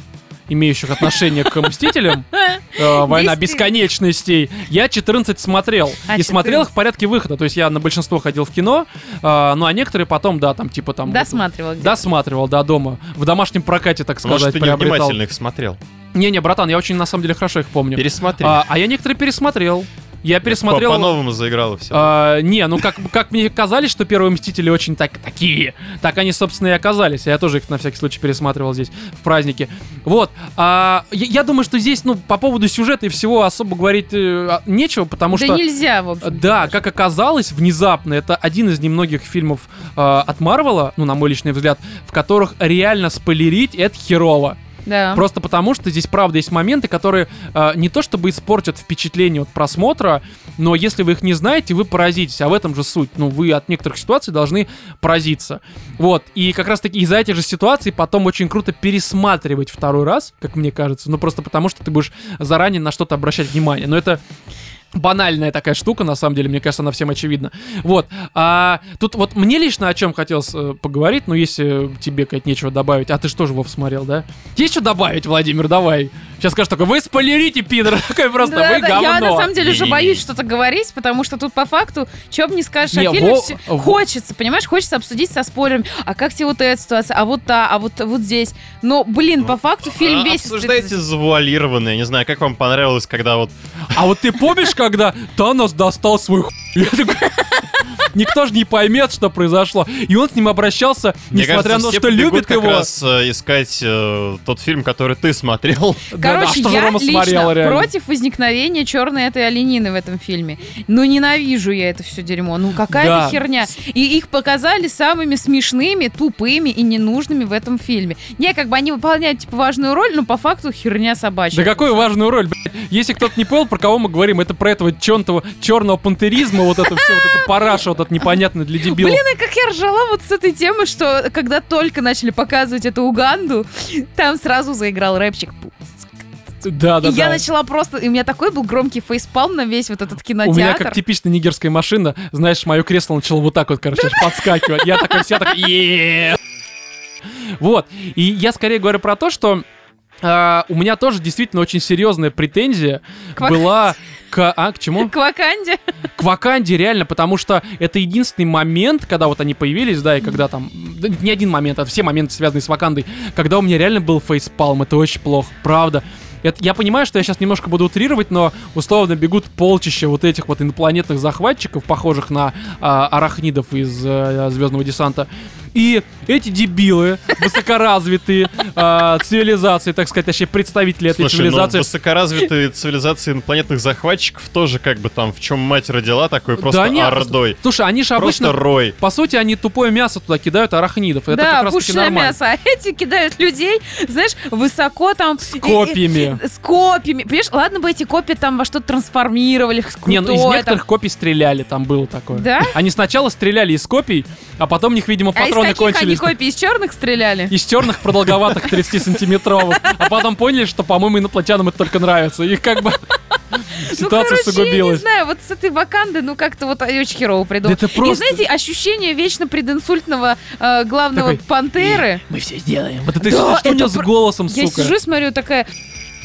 A: имеющих отношение к Мстителям, э, «Война бесконечностей», я 14 смотрел.
C: А,
A: и смотрел их
C: 14.
A: в порядке выхода. То есть я на большинство ходил в кино, а, ну а некоторые потом, да, там типа там...
C: где-то.
A: Досматривал, да, дома. В домашнем прокате, так сказать,
B: Может, ты невнимательно их смотрел.
A: Не-не, братан, я очень, на самом деле, хорошо их помню.
B: Пересмотри.
A: А, а я некоторые пересмотрел. Я пересмотрел...
B: По- По-новому заиграло все.
A: А, не, ну как, как мне казались, что первые Мстители очень так, такие, так они, собственно, и оказались. Я тоже их на всякий случай пересматривал здесь в празднике. Вот. А, я, я думаю, что здесь, ну, по поводу сюжета и всего особо говорить э, а, нечего, потому
C: да
A: что...
C: нельзя, в общем.
A: Да, как оказалось, внезапно, это один из немногих фильмов э, от Марвела, ну, на мой личный взгляд, в которых реально спойлерить это херово.
C: Да.
A: Просто потому, что здесь, правда, есть моменты, которые э, не то чтобы испортят впечатление от просмотра, но если вы их не знаете, вы поразитесь. А в этом же суть. Ну, вы от некоторых ситуаций должны поразиться. Вот. И как раз-таки из-за этих же ситуаций потом очень круто пересматривать второй раз, как мне кажется. Ну, просто потому, что ты будешь заранее на что-то обращать внимание. Но это банальная такая штука, на самом деле, мне кажется, она всем очевидна. Вот. А тут вот мне лично о чем хотелось э, поговорить, ну, если тебе, Кать, нечего добавить. А ты что же Вов смотрел, да? Есть что добавить, Владимир, давай. Сейчас скажешь только, вы спойлерите, пидор. Такой просто,
C: Да,
A: вы
C: да,
A: говно.
C: Я на самом деле уже боюсь что-то говорить, потому что тут по факту, что бы не скажешь
A: Не,
C: о фильме,
A: во-
C: всё-
A: во-
C: хочется, понимаешь, хочется обсудить со спойлерами. А как тебе вот эта ситуация, а вот та, а вот, вот здесь. Но, блин, по факту фильм
B: А,
C: весь...
B: Обсуждайте завуалированно. Я не знаю, как вам понравилось, когда вот...
A: А вот ты помнишь, когда Танос достал свой хуй? Я такой, Никто же не поймет, что произошло. И он с ним обращался,
B: Мне
A: несмотря
B: кажется,
A: на то, что любит
B: как
A: его.
B: раз э, искать э, тот фильм, который ты смотрел.
A: Да-да,
C: Короче,
A: что же
C: я
A: Рома
C: лично
A: реально?
C: против возникновения черной этой оленины в этом фильме. Ну, ненавижу я это все дерьмо. Ну, какая-то
A: Да.
C: херня. И их показали самыми смешными, тупыми и ненужными в этом фильме. Не, как бы они выполняют, типа, важную роль, но по факту херня собачья.
A: Да какую важную роль, блядь. Если кто-то не понял, про кого мы говорим, это про этого чёрного, черного пантеризма, вот это все, вот это параша, вот это непонятное для дебилов.
C: Блин, и как я ржала вот с этой темы, что когда только начали показывать эту Уганду, там сразу заиграл рэпчик.
A: Да, да,
C: и я
A: да.
C: начала просто... И у меня такой был громкий фейспалм на весь вот этот
A: У
C: кинотеатр.
A: меня как типичная нигерская машина, знаешь, мое кресло начало вот так вот, короче, подскакивать. Я такой, вся так. Вот. И я скорее говорю про то, что а, у меня тоже действительно очень серьезная претензия
C: К Вак-
A: была к... А, к чему?
C: К Ваканде.
A: К Ваканде, реально, потому что это единственный момент, когда вот они появились, да, и когда там... да, не один момент, а все моменты, связанные с Вакандой, когда у меня реально был фейспалм, это очень плохо, правда. Это- я понимаю, что я сейчас немножко буду утрировать, но условно бегут полчища вот этих вот инопланетных захватчиков, похожих на а, арахнидов из э, Звездного десанта. И эти дебилы, высокоразвитые а, цивилизации, так сказать, точнее, представители этой
B: Слушай, ну,
A: цивилизации.
B: высокоразвитые цивилизации инопланетных захватчиков тоже как бы там в чем мать родила, такой просто
A: Да нет,
B: ордой.
A: Слушай, они же обычно
B: рой.
A: По сути, они тупое мясо туда кидают арахнидов. Это
C: да,
A: как раз нормально.
C: мясо. А эти кидают людей, знаешь, высоко там... С
A: копьями.
C: С копьями. Понимаешь, ладно бы эти копья там во что-то трансформировали,
A: Не, ну из
C: крутое
A: некоторых
C: там.
A: копий стреляли, там было такое.
C: Да?
A: Они сначала стреляли из копий, а потом у них, видимо,
C: А из
A: патроны
C: каких они
A: кончились.
C: копий? Из черных стреляли?
A: Из черных продолговатых 30-сантиметровых. А потом поняли, что, по-моему, инопланетянам это только нравится. Их как бы
C: ну,
A: ситуация
C: короче, я не знаю, вот с этой вакандой, ну, как-то вот очень херово придумал.
A: Да это
C: И,
A: просто-
C: знаете, ощущение вечно прединсультного э, главного
A: Такой,
C: пантеры.
A: Мы все сделаем. Вот это
C: Да,
A: что у
C: это
A: него с голосом,
C: Я
A: сука?
C: сижу и смотрю, такая...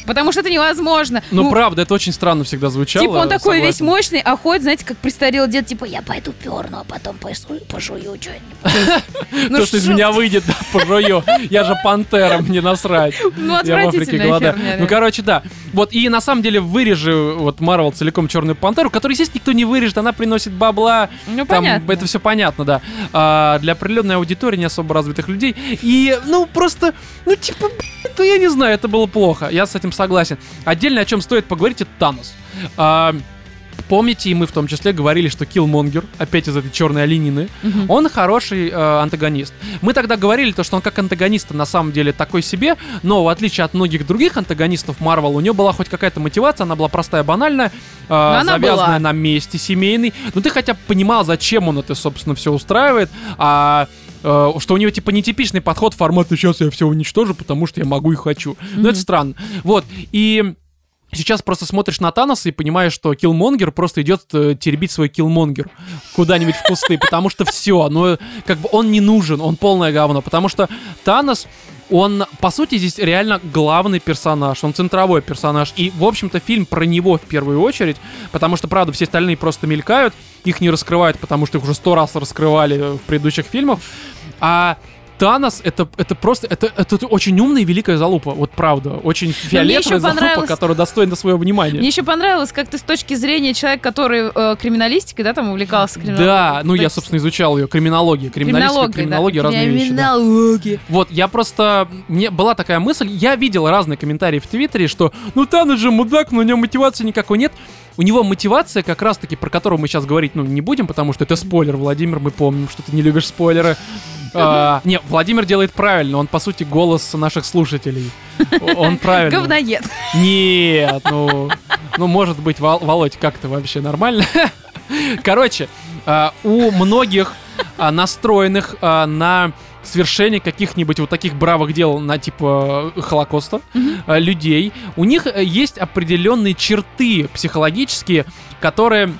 C: Потому что это невозможно.
A: Ну, правда, это очень странно всегда звучало.
C: Типа он такой весь
A: согласен.
C: мощный, а ходит, знаете, как престарелый дед, типа, я пойду перну, а потом пошую, пошую что-нибудь. Ну
A: То, что из
C: что?
A: меня выйдет, да, пожую. Я же пантера, мне насрать.
C: Ну,
A: Я в Африке голодаю. Ну, короче, да. Вот, и на самом деле вырежи вот Марвел целиком Черную Пантеру, которую, естественно, никто не вырежет, она приносит бабла.
C: Ну,
A: Там
C: понятно.
A: это все понятно, да. А, для определенной аудитории не особо развитых людей. И, ну, просто, ну, типа, то я не знаю, это было плохо. Я с этим согласен. Отдельно о чем стоит поговорить, это Танос. А, Помните, и мы в том числе говорили, что Киллмонгер, опять из этой черной оленины,
C: Мгм.
A: он хороший э, антагонист. Мы тогда говорили, то, что он как антагонист на самом деле такой себе, но в отличие от многих других антагонистов Марвел, у него была хоть какая-то мотивация, она была простая, банальная, э, завязанная
C: была.
A: на месте семейной. Но ты хотя бы понимал, зачем он это, собственно, все устраивает, а э, что у него типа нетипичный подход формата «сейчас я все уничтожу, потому что я могу и хочу». Но это странно. Вот, и... Сейчас просто смотришь на Таноса и понимаешь, что Киллмонгер просто идет э, теребить свой Киллмонгер куда-нибудь в кусты, потому что все, ну, как бы он не нужен, он полное говно, потому что Танос, он, по сути, здесь реально главный персонаж, он центровой персонаж, и, в общем-то, фильм про него в первую очередь, потому что, правда, все остальные просто мелькают, их не раскрывают, потому что их уже сто раз раскрывали в предыдущих фильмах, а Танос это, это просто это, это очень умная и великая залупа, вот правда. Очень фиолетовая залупа, которая достойна своего внимания.
C: Мне еще понравилось, как ты с точки зрения человека, который э, криминалистикой, да, там увлекался криминалогией.
A: Да, ну я, собственно, изучал ее. Криминология. Криминалистика,
C: криминология,
A: криминология,
C: да.
A: разные вещи. да.
C: Криминология.
A: Вот, я просто... Мне была такая мысль, я видел разные комментарии в Твиттере, что ну Танос же мудак, но у него мотивации никакой нет. У него мотивация, как раз-таки, про которую мы сейчас говорить, ну, не будем, потому что это спойлер, Владимир, мы помним, что ты не любишь спойлеры. А, не, Владимир делает правильно, он, по сути, голос наших слушателей. Он правильно.
C: Говноед.
A: Нет, ну, ну может быть, Вол- Володь, как ты вообще нормально? Короче, а, у многих а, настроенных на свершение каких-нибудь вот таких бравых дел на типа Холокоста а, людей, у них э, есть определенные черты психологические, которые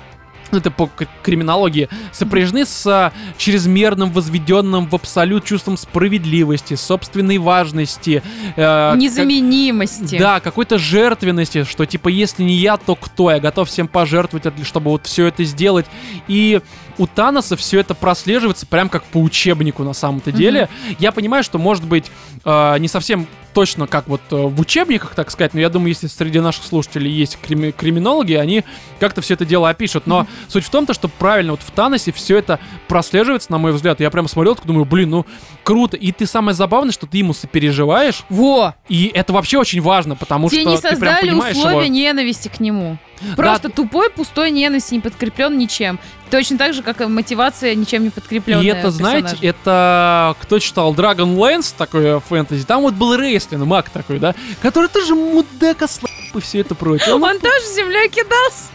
A: это по криминологии, сопряжены с а, чрезмерным, возведенным в абсолют чувством справедливости, собственной важности. э, как-
C: Незаменимости.
A: да, какой-то жертвенности, что типа если не я, то кто? Я готов всем пожертвовать, от- чтобы вот все это сделать. И у Таноса все это прослеживается прям как по учебнику на самом-то деле. Я понимаю, что может быть э, не совсем точно как вот э, в учебниках, так сказать, но я думаю, если среди наших слушателей есть крими- криминологи, они как-то все это дело опишут. Но суть в том, то, что правильно вот в Таносе все это прослеживается, на мой взгляд. Я прям смотрел, думаю, блин, ну круто. И ты самое забавное, что ты ему сопереживаешь,
C: Во!
A: и это вообще очень важно, потому
C: Тебе
A: что
C: не
A: ты прям
C: создали
A: понимаешь
C: условия
A: его.
C: ненависти к нему. Просто тупой, пустой ненависти, не подкреплен ничем. Точно так же, как и мотивация ничем не подкрепленная.
A: И это, знаете,
C: персонажа.
A: это кто читал Dragonlance, такое фэнтези, там вот был Рейслин, маг такой, да, который тоже мудак, ослаб и все это прочее. Он-
C: Он тоже землей кидался.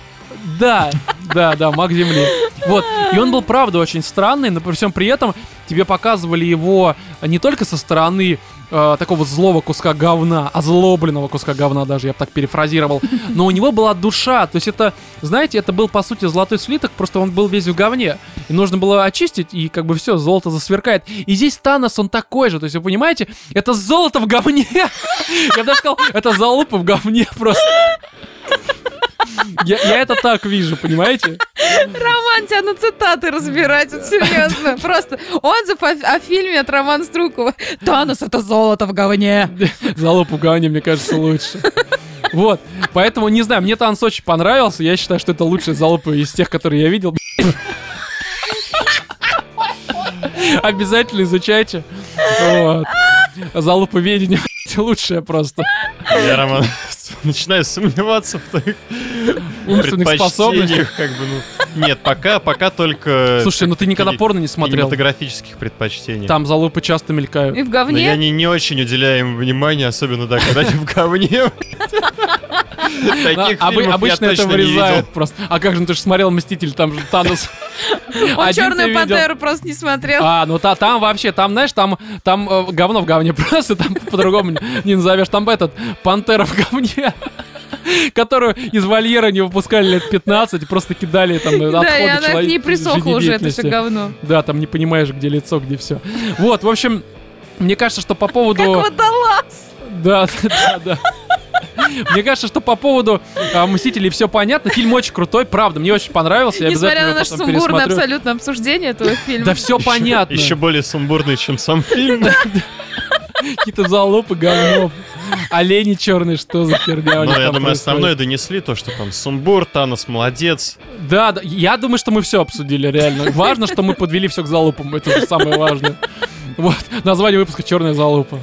A: Да, да, да, маг Земли. Вот, и он был, правда, очень странный, но при всем при этом тебе показывали его не только со стороны э, такого злого куска говна, озлобленного куска говна даже, я бы так перефразировал, но у него была душа, то есть это, знаете, это был, по сути, золотой слиток, просто он был весь в говне, и нужно было очистить, и как бы все, золото засверкает. И здесь Танос, он такой же, то есть вы понимаете, это золото в говне, я бы даже сказал, это залупа в говне просто. Я, я это так вижу, понимаете?
C: Роман тебя на цитаты разбирать, вот серьезно. Просто отзыв о, о фильме от Романа Струкова. Танос — это золото в говне.
A: Залупу в говне, мне кажется, лучше. Вот, поэтому, не знаю, мне танц очень понравился. Я считаю, что это лучшая залупа из тех, которые я видел. Обязательно изучайте. Вот. Залупа ведения лучшая просто.
B: Я, Роман, начинаю сомневаться в твоих
A: Умственных способностях.
B: предпочтениях, как бы, ну. Нет, пока, пока только...
A: Слушай, ну ты никогда порно не смотрел.
B: Кинематографических предпочтений.
A: Там залупы часто мелькают.
C: И в
B: Но
C: говне.
B: я не, не очень уделяю им внимания, особенно, да, когда они в говне.
A: Да,
B: Таких
A: обы-
B: фильмов я
A: обычно это
B: точно не
A: вырезают
B: видел.
A: просто. А как же, ну ты же смотрел «Мститель», там же Танос.
C: Он черную пантеру просто не смотрел.
A: А, ну та, там вообще, там, знаешь, там, там э, говно в говне, просто там по-другому не, не назовешь. Там этот, пантера в говне, которую из вольера не выпускали лет 15, просто кидали там э,
C: Да, и
A: отходы
C: она к ней присохла уже, это все говно.
A: Да, там не понимаешь, где лицо, где все. Вот, в общем, мне кажется, что по поводу...
C: Как водолаз.
A: Да, да, да. Мне кажется, что по поводу а, Мстителей все понятно. Фильм очень крутой, правда, мне очень понравился. Я
C: Несмотря
A: обязательно
C: на наше сумбурное
A: пересмотрю.
C: абсолютно обсуждение этого фильма.
A: Да все понятно.
B: Еще более сумбурный, чем сам фильм.
A: Какие-то залупы, говно. Олени черные, что за херня у них
B: Но я думаю,
A: происходит?
B: основное донесли, то, что там сумбур, Танос молодец.
A: Да, да, я думаю, что мы все обсудили, реально. Важно, что мы подвели все к залупам, это же самое важное. Вот, название выпуска «Черная залупа».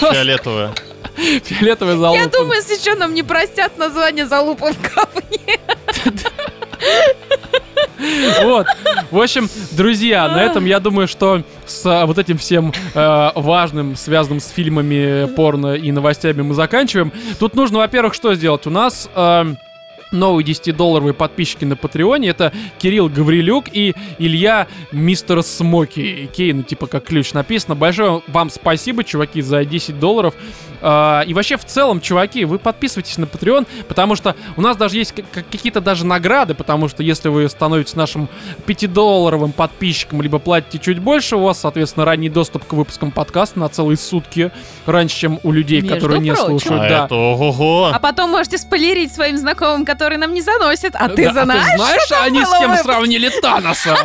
B: Фиолетовая.
A: фиолетовая залупа.
C: Я думаю, если что, нам не простят название залупа в говне.
A: Вот. В общем, друзья, на этом я думаю, что с а, вот этим всем э, важным, связанным с фильмами, порно и новостями мы заканчиваем. Тут нужно, во-первых, что сделать? У нас... э, Новые 10-долларовые подписчики на Патреоне Это Кирилл Гаврилюк и Илья Мистер Смоки Кей, ну типа как ключ написано Большое вам спасибо, чуваки, за 10 долларов И вообще в целом, чуваки, вы подписывайтесь на Patreon Потому что у нас даже есть какие-то даже награды Потому что если вы становитесь нашим 5-долларовым подписчиком Либо платите чуть больше, у вас, соответственно, ранний доступ к выпускам подкаста На целые сутки Раньше, чем у людей,
C: Между
A: которые не
C: прочим.
A: слушают
B: А
A: да.
B: это ого-го.
C: А потом можете спойлерить своим знакомым, которые нам не заносят. А ты
A: Да, а
C: знаешь,
A: знаешь,
C: что
A: они с кем
C: выпуске?
A: сравнили Таноса?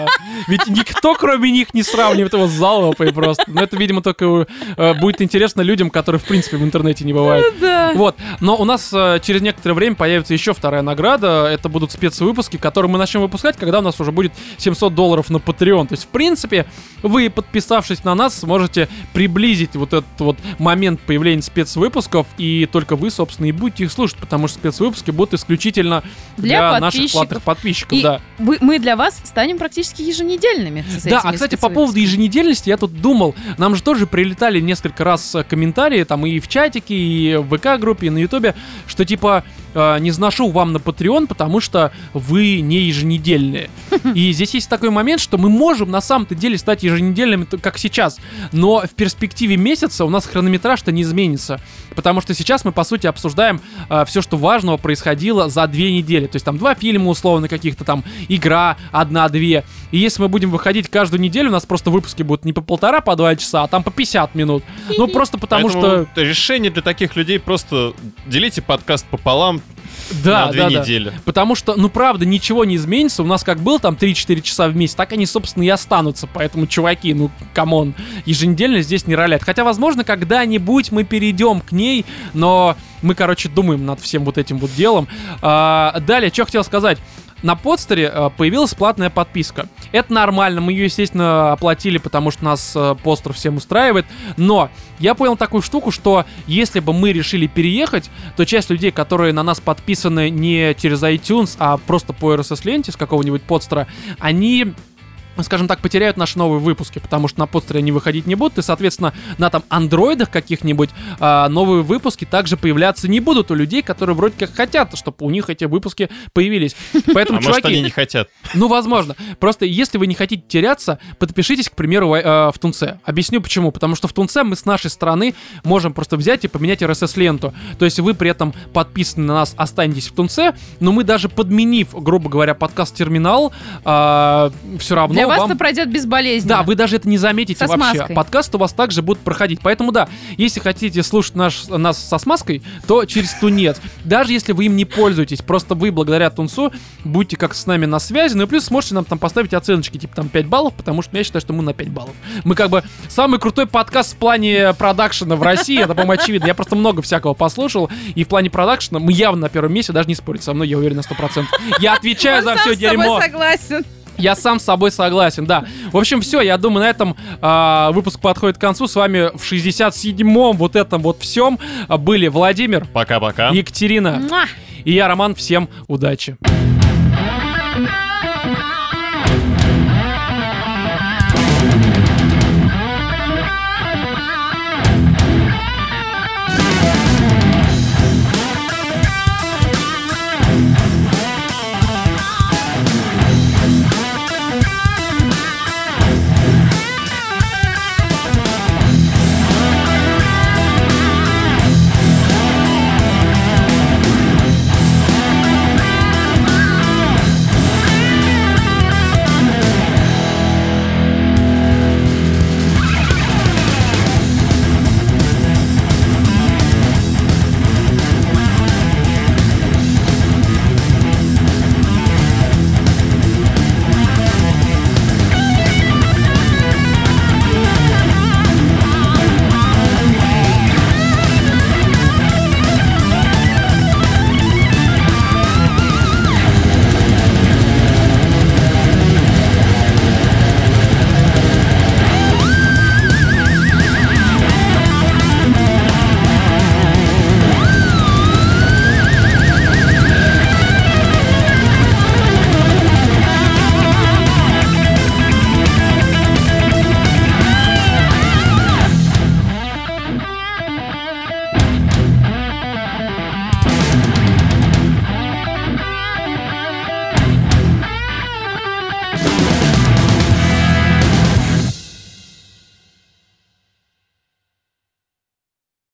A: Ведь никто, кроме них, не сравнивает его с залупой просто. Но это, видимо, только э, будет интересно людям, которые, в принципе, в интернете не бывают.
C: Да.
A: Вот. Но у нас э, через некоторое время появится еще вторая награда. Это будут спецвыпуски, которые мы начнем выпускать, когда у нас уже будет 700 долларов на Patreon. То есть, в принципе, вы, подписавшись на нас, сможете приблизить вот этот вот момент появления спецвыпусков, и только вы, собственно, и будете их слушать, потому что спецвыпуски будут исключительно
C: Для
A: для, наших платных подписчиков,
C: И
A: да.
C: вы- мы для вас станем практически еженедельными.
A: Да, а кстати, по поводу еженедельности я тут думал, нам же тоже прилетали несколько раз э, комментарии, там и в чатике, и в ВК-группе, и на Ютубе, что типа э, не сношу вам на Patreon, потому что вы не еженедельные. И здесь есть такой момент, что мы можем на самом-то деле стать еженедельными, как сейчас, но в перспективе месяца у нас хронометраж-то не изменится, потому что сейчас мы, по сути, обсуждаем все, что важного происходило за две недели, то есть там два фильма условно каких-то там, игра одна-две, и если мы будем выходить каждую неделю, у нас просто выпуски будут не по полтора, по два часа, а там по 50 минут. Ну, просто потому
B: Поэтому
A: что...
B: решение для таких людей просто делите подкаст пополам
A: Да,
B: на две
A: да, да.
B: недели.
A: Потому что, ну правда, ничего не изменится. У нас как был там 3-4 часа в месяц, так они, собственно, и останутся. Поэтому, чуваки, ну, come on, еженедельно здесь не роляет. Хотя, возможно, когда-нибудь мы перейдем к ней, но мы, короче, думаем над всем вот этим вот делом. А, далее, что хотел сказать. На подстере э, появилась платная подписка. Это нормально, мы ее, естественно, оплатили, потому что нас э, постер всем устраивает. Но я понял такую штуку, что если бы мы решили переехать, то часть людей, которые на нас подписаны не через iTunes, а просто по RSS-ленте с какого-нибудь подстера, они скажем так, потеряют наши новые выпуски, потому что на подстере они выходить не будут, и, соответственно, на там андроидах каких-нибудь а, новые выпуски также появляться не будут у людей, которые вроде как хотят, чтобы у них эти выпуски появились. Поэтому,
B: А может,
A: чуваки,
B: они не хотят.
A: ну, возможно. Просто если вы не хотите теряться, подпишитесь, к примеру, э, в Тунце. Объясню почему. Потому что в Тунце мы с нашей стороны можем просто взять и поменять RSS-ленту. То есть вы при этом подписаны на нас, останетесь в Тунце, но мы даже подменив, грубо говоря, подкаст-терминал, все равно
C: Для вас
A: вам...
C: это пройдет безболезненно.
A: Да, вы даже это не заметите
C: Со
A: вообще.
C: смазкой.
A: Подкасты у вас также будут проходить. Поэтому да, если хотите слушать наш, нас со смазкой, то через Тунец. Даже если вы им не пользуетесь, просто вы благодаря Тунцу будете как с нами на связи. Ну и плюс сможете нам там поставить оценочки, типа там 5 баллов, потому что я считаю, что мы на 5 баллов. Мы как бы самый крутой подкаст в плане продакшена в России, это, по-моему, очевидно. Я просто много всякого послушал, и в плане продакшена мы явно на первом месте, даже не спорить со мной, я уверен на 100%. Я отвечаю за все дерьмо.
C: согласен.
A: Я сам с собой согласен, да. В общем, все, я думаю, на этом а, выпуск подходит к концу. С вами в 67-м вот этом вот всем были Владимир,
B: Пока-пока.
A: Екатерина
C: Муа.
A: и я, Роман. Всем удачи.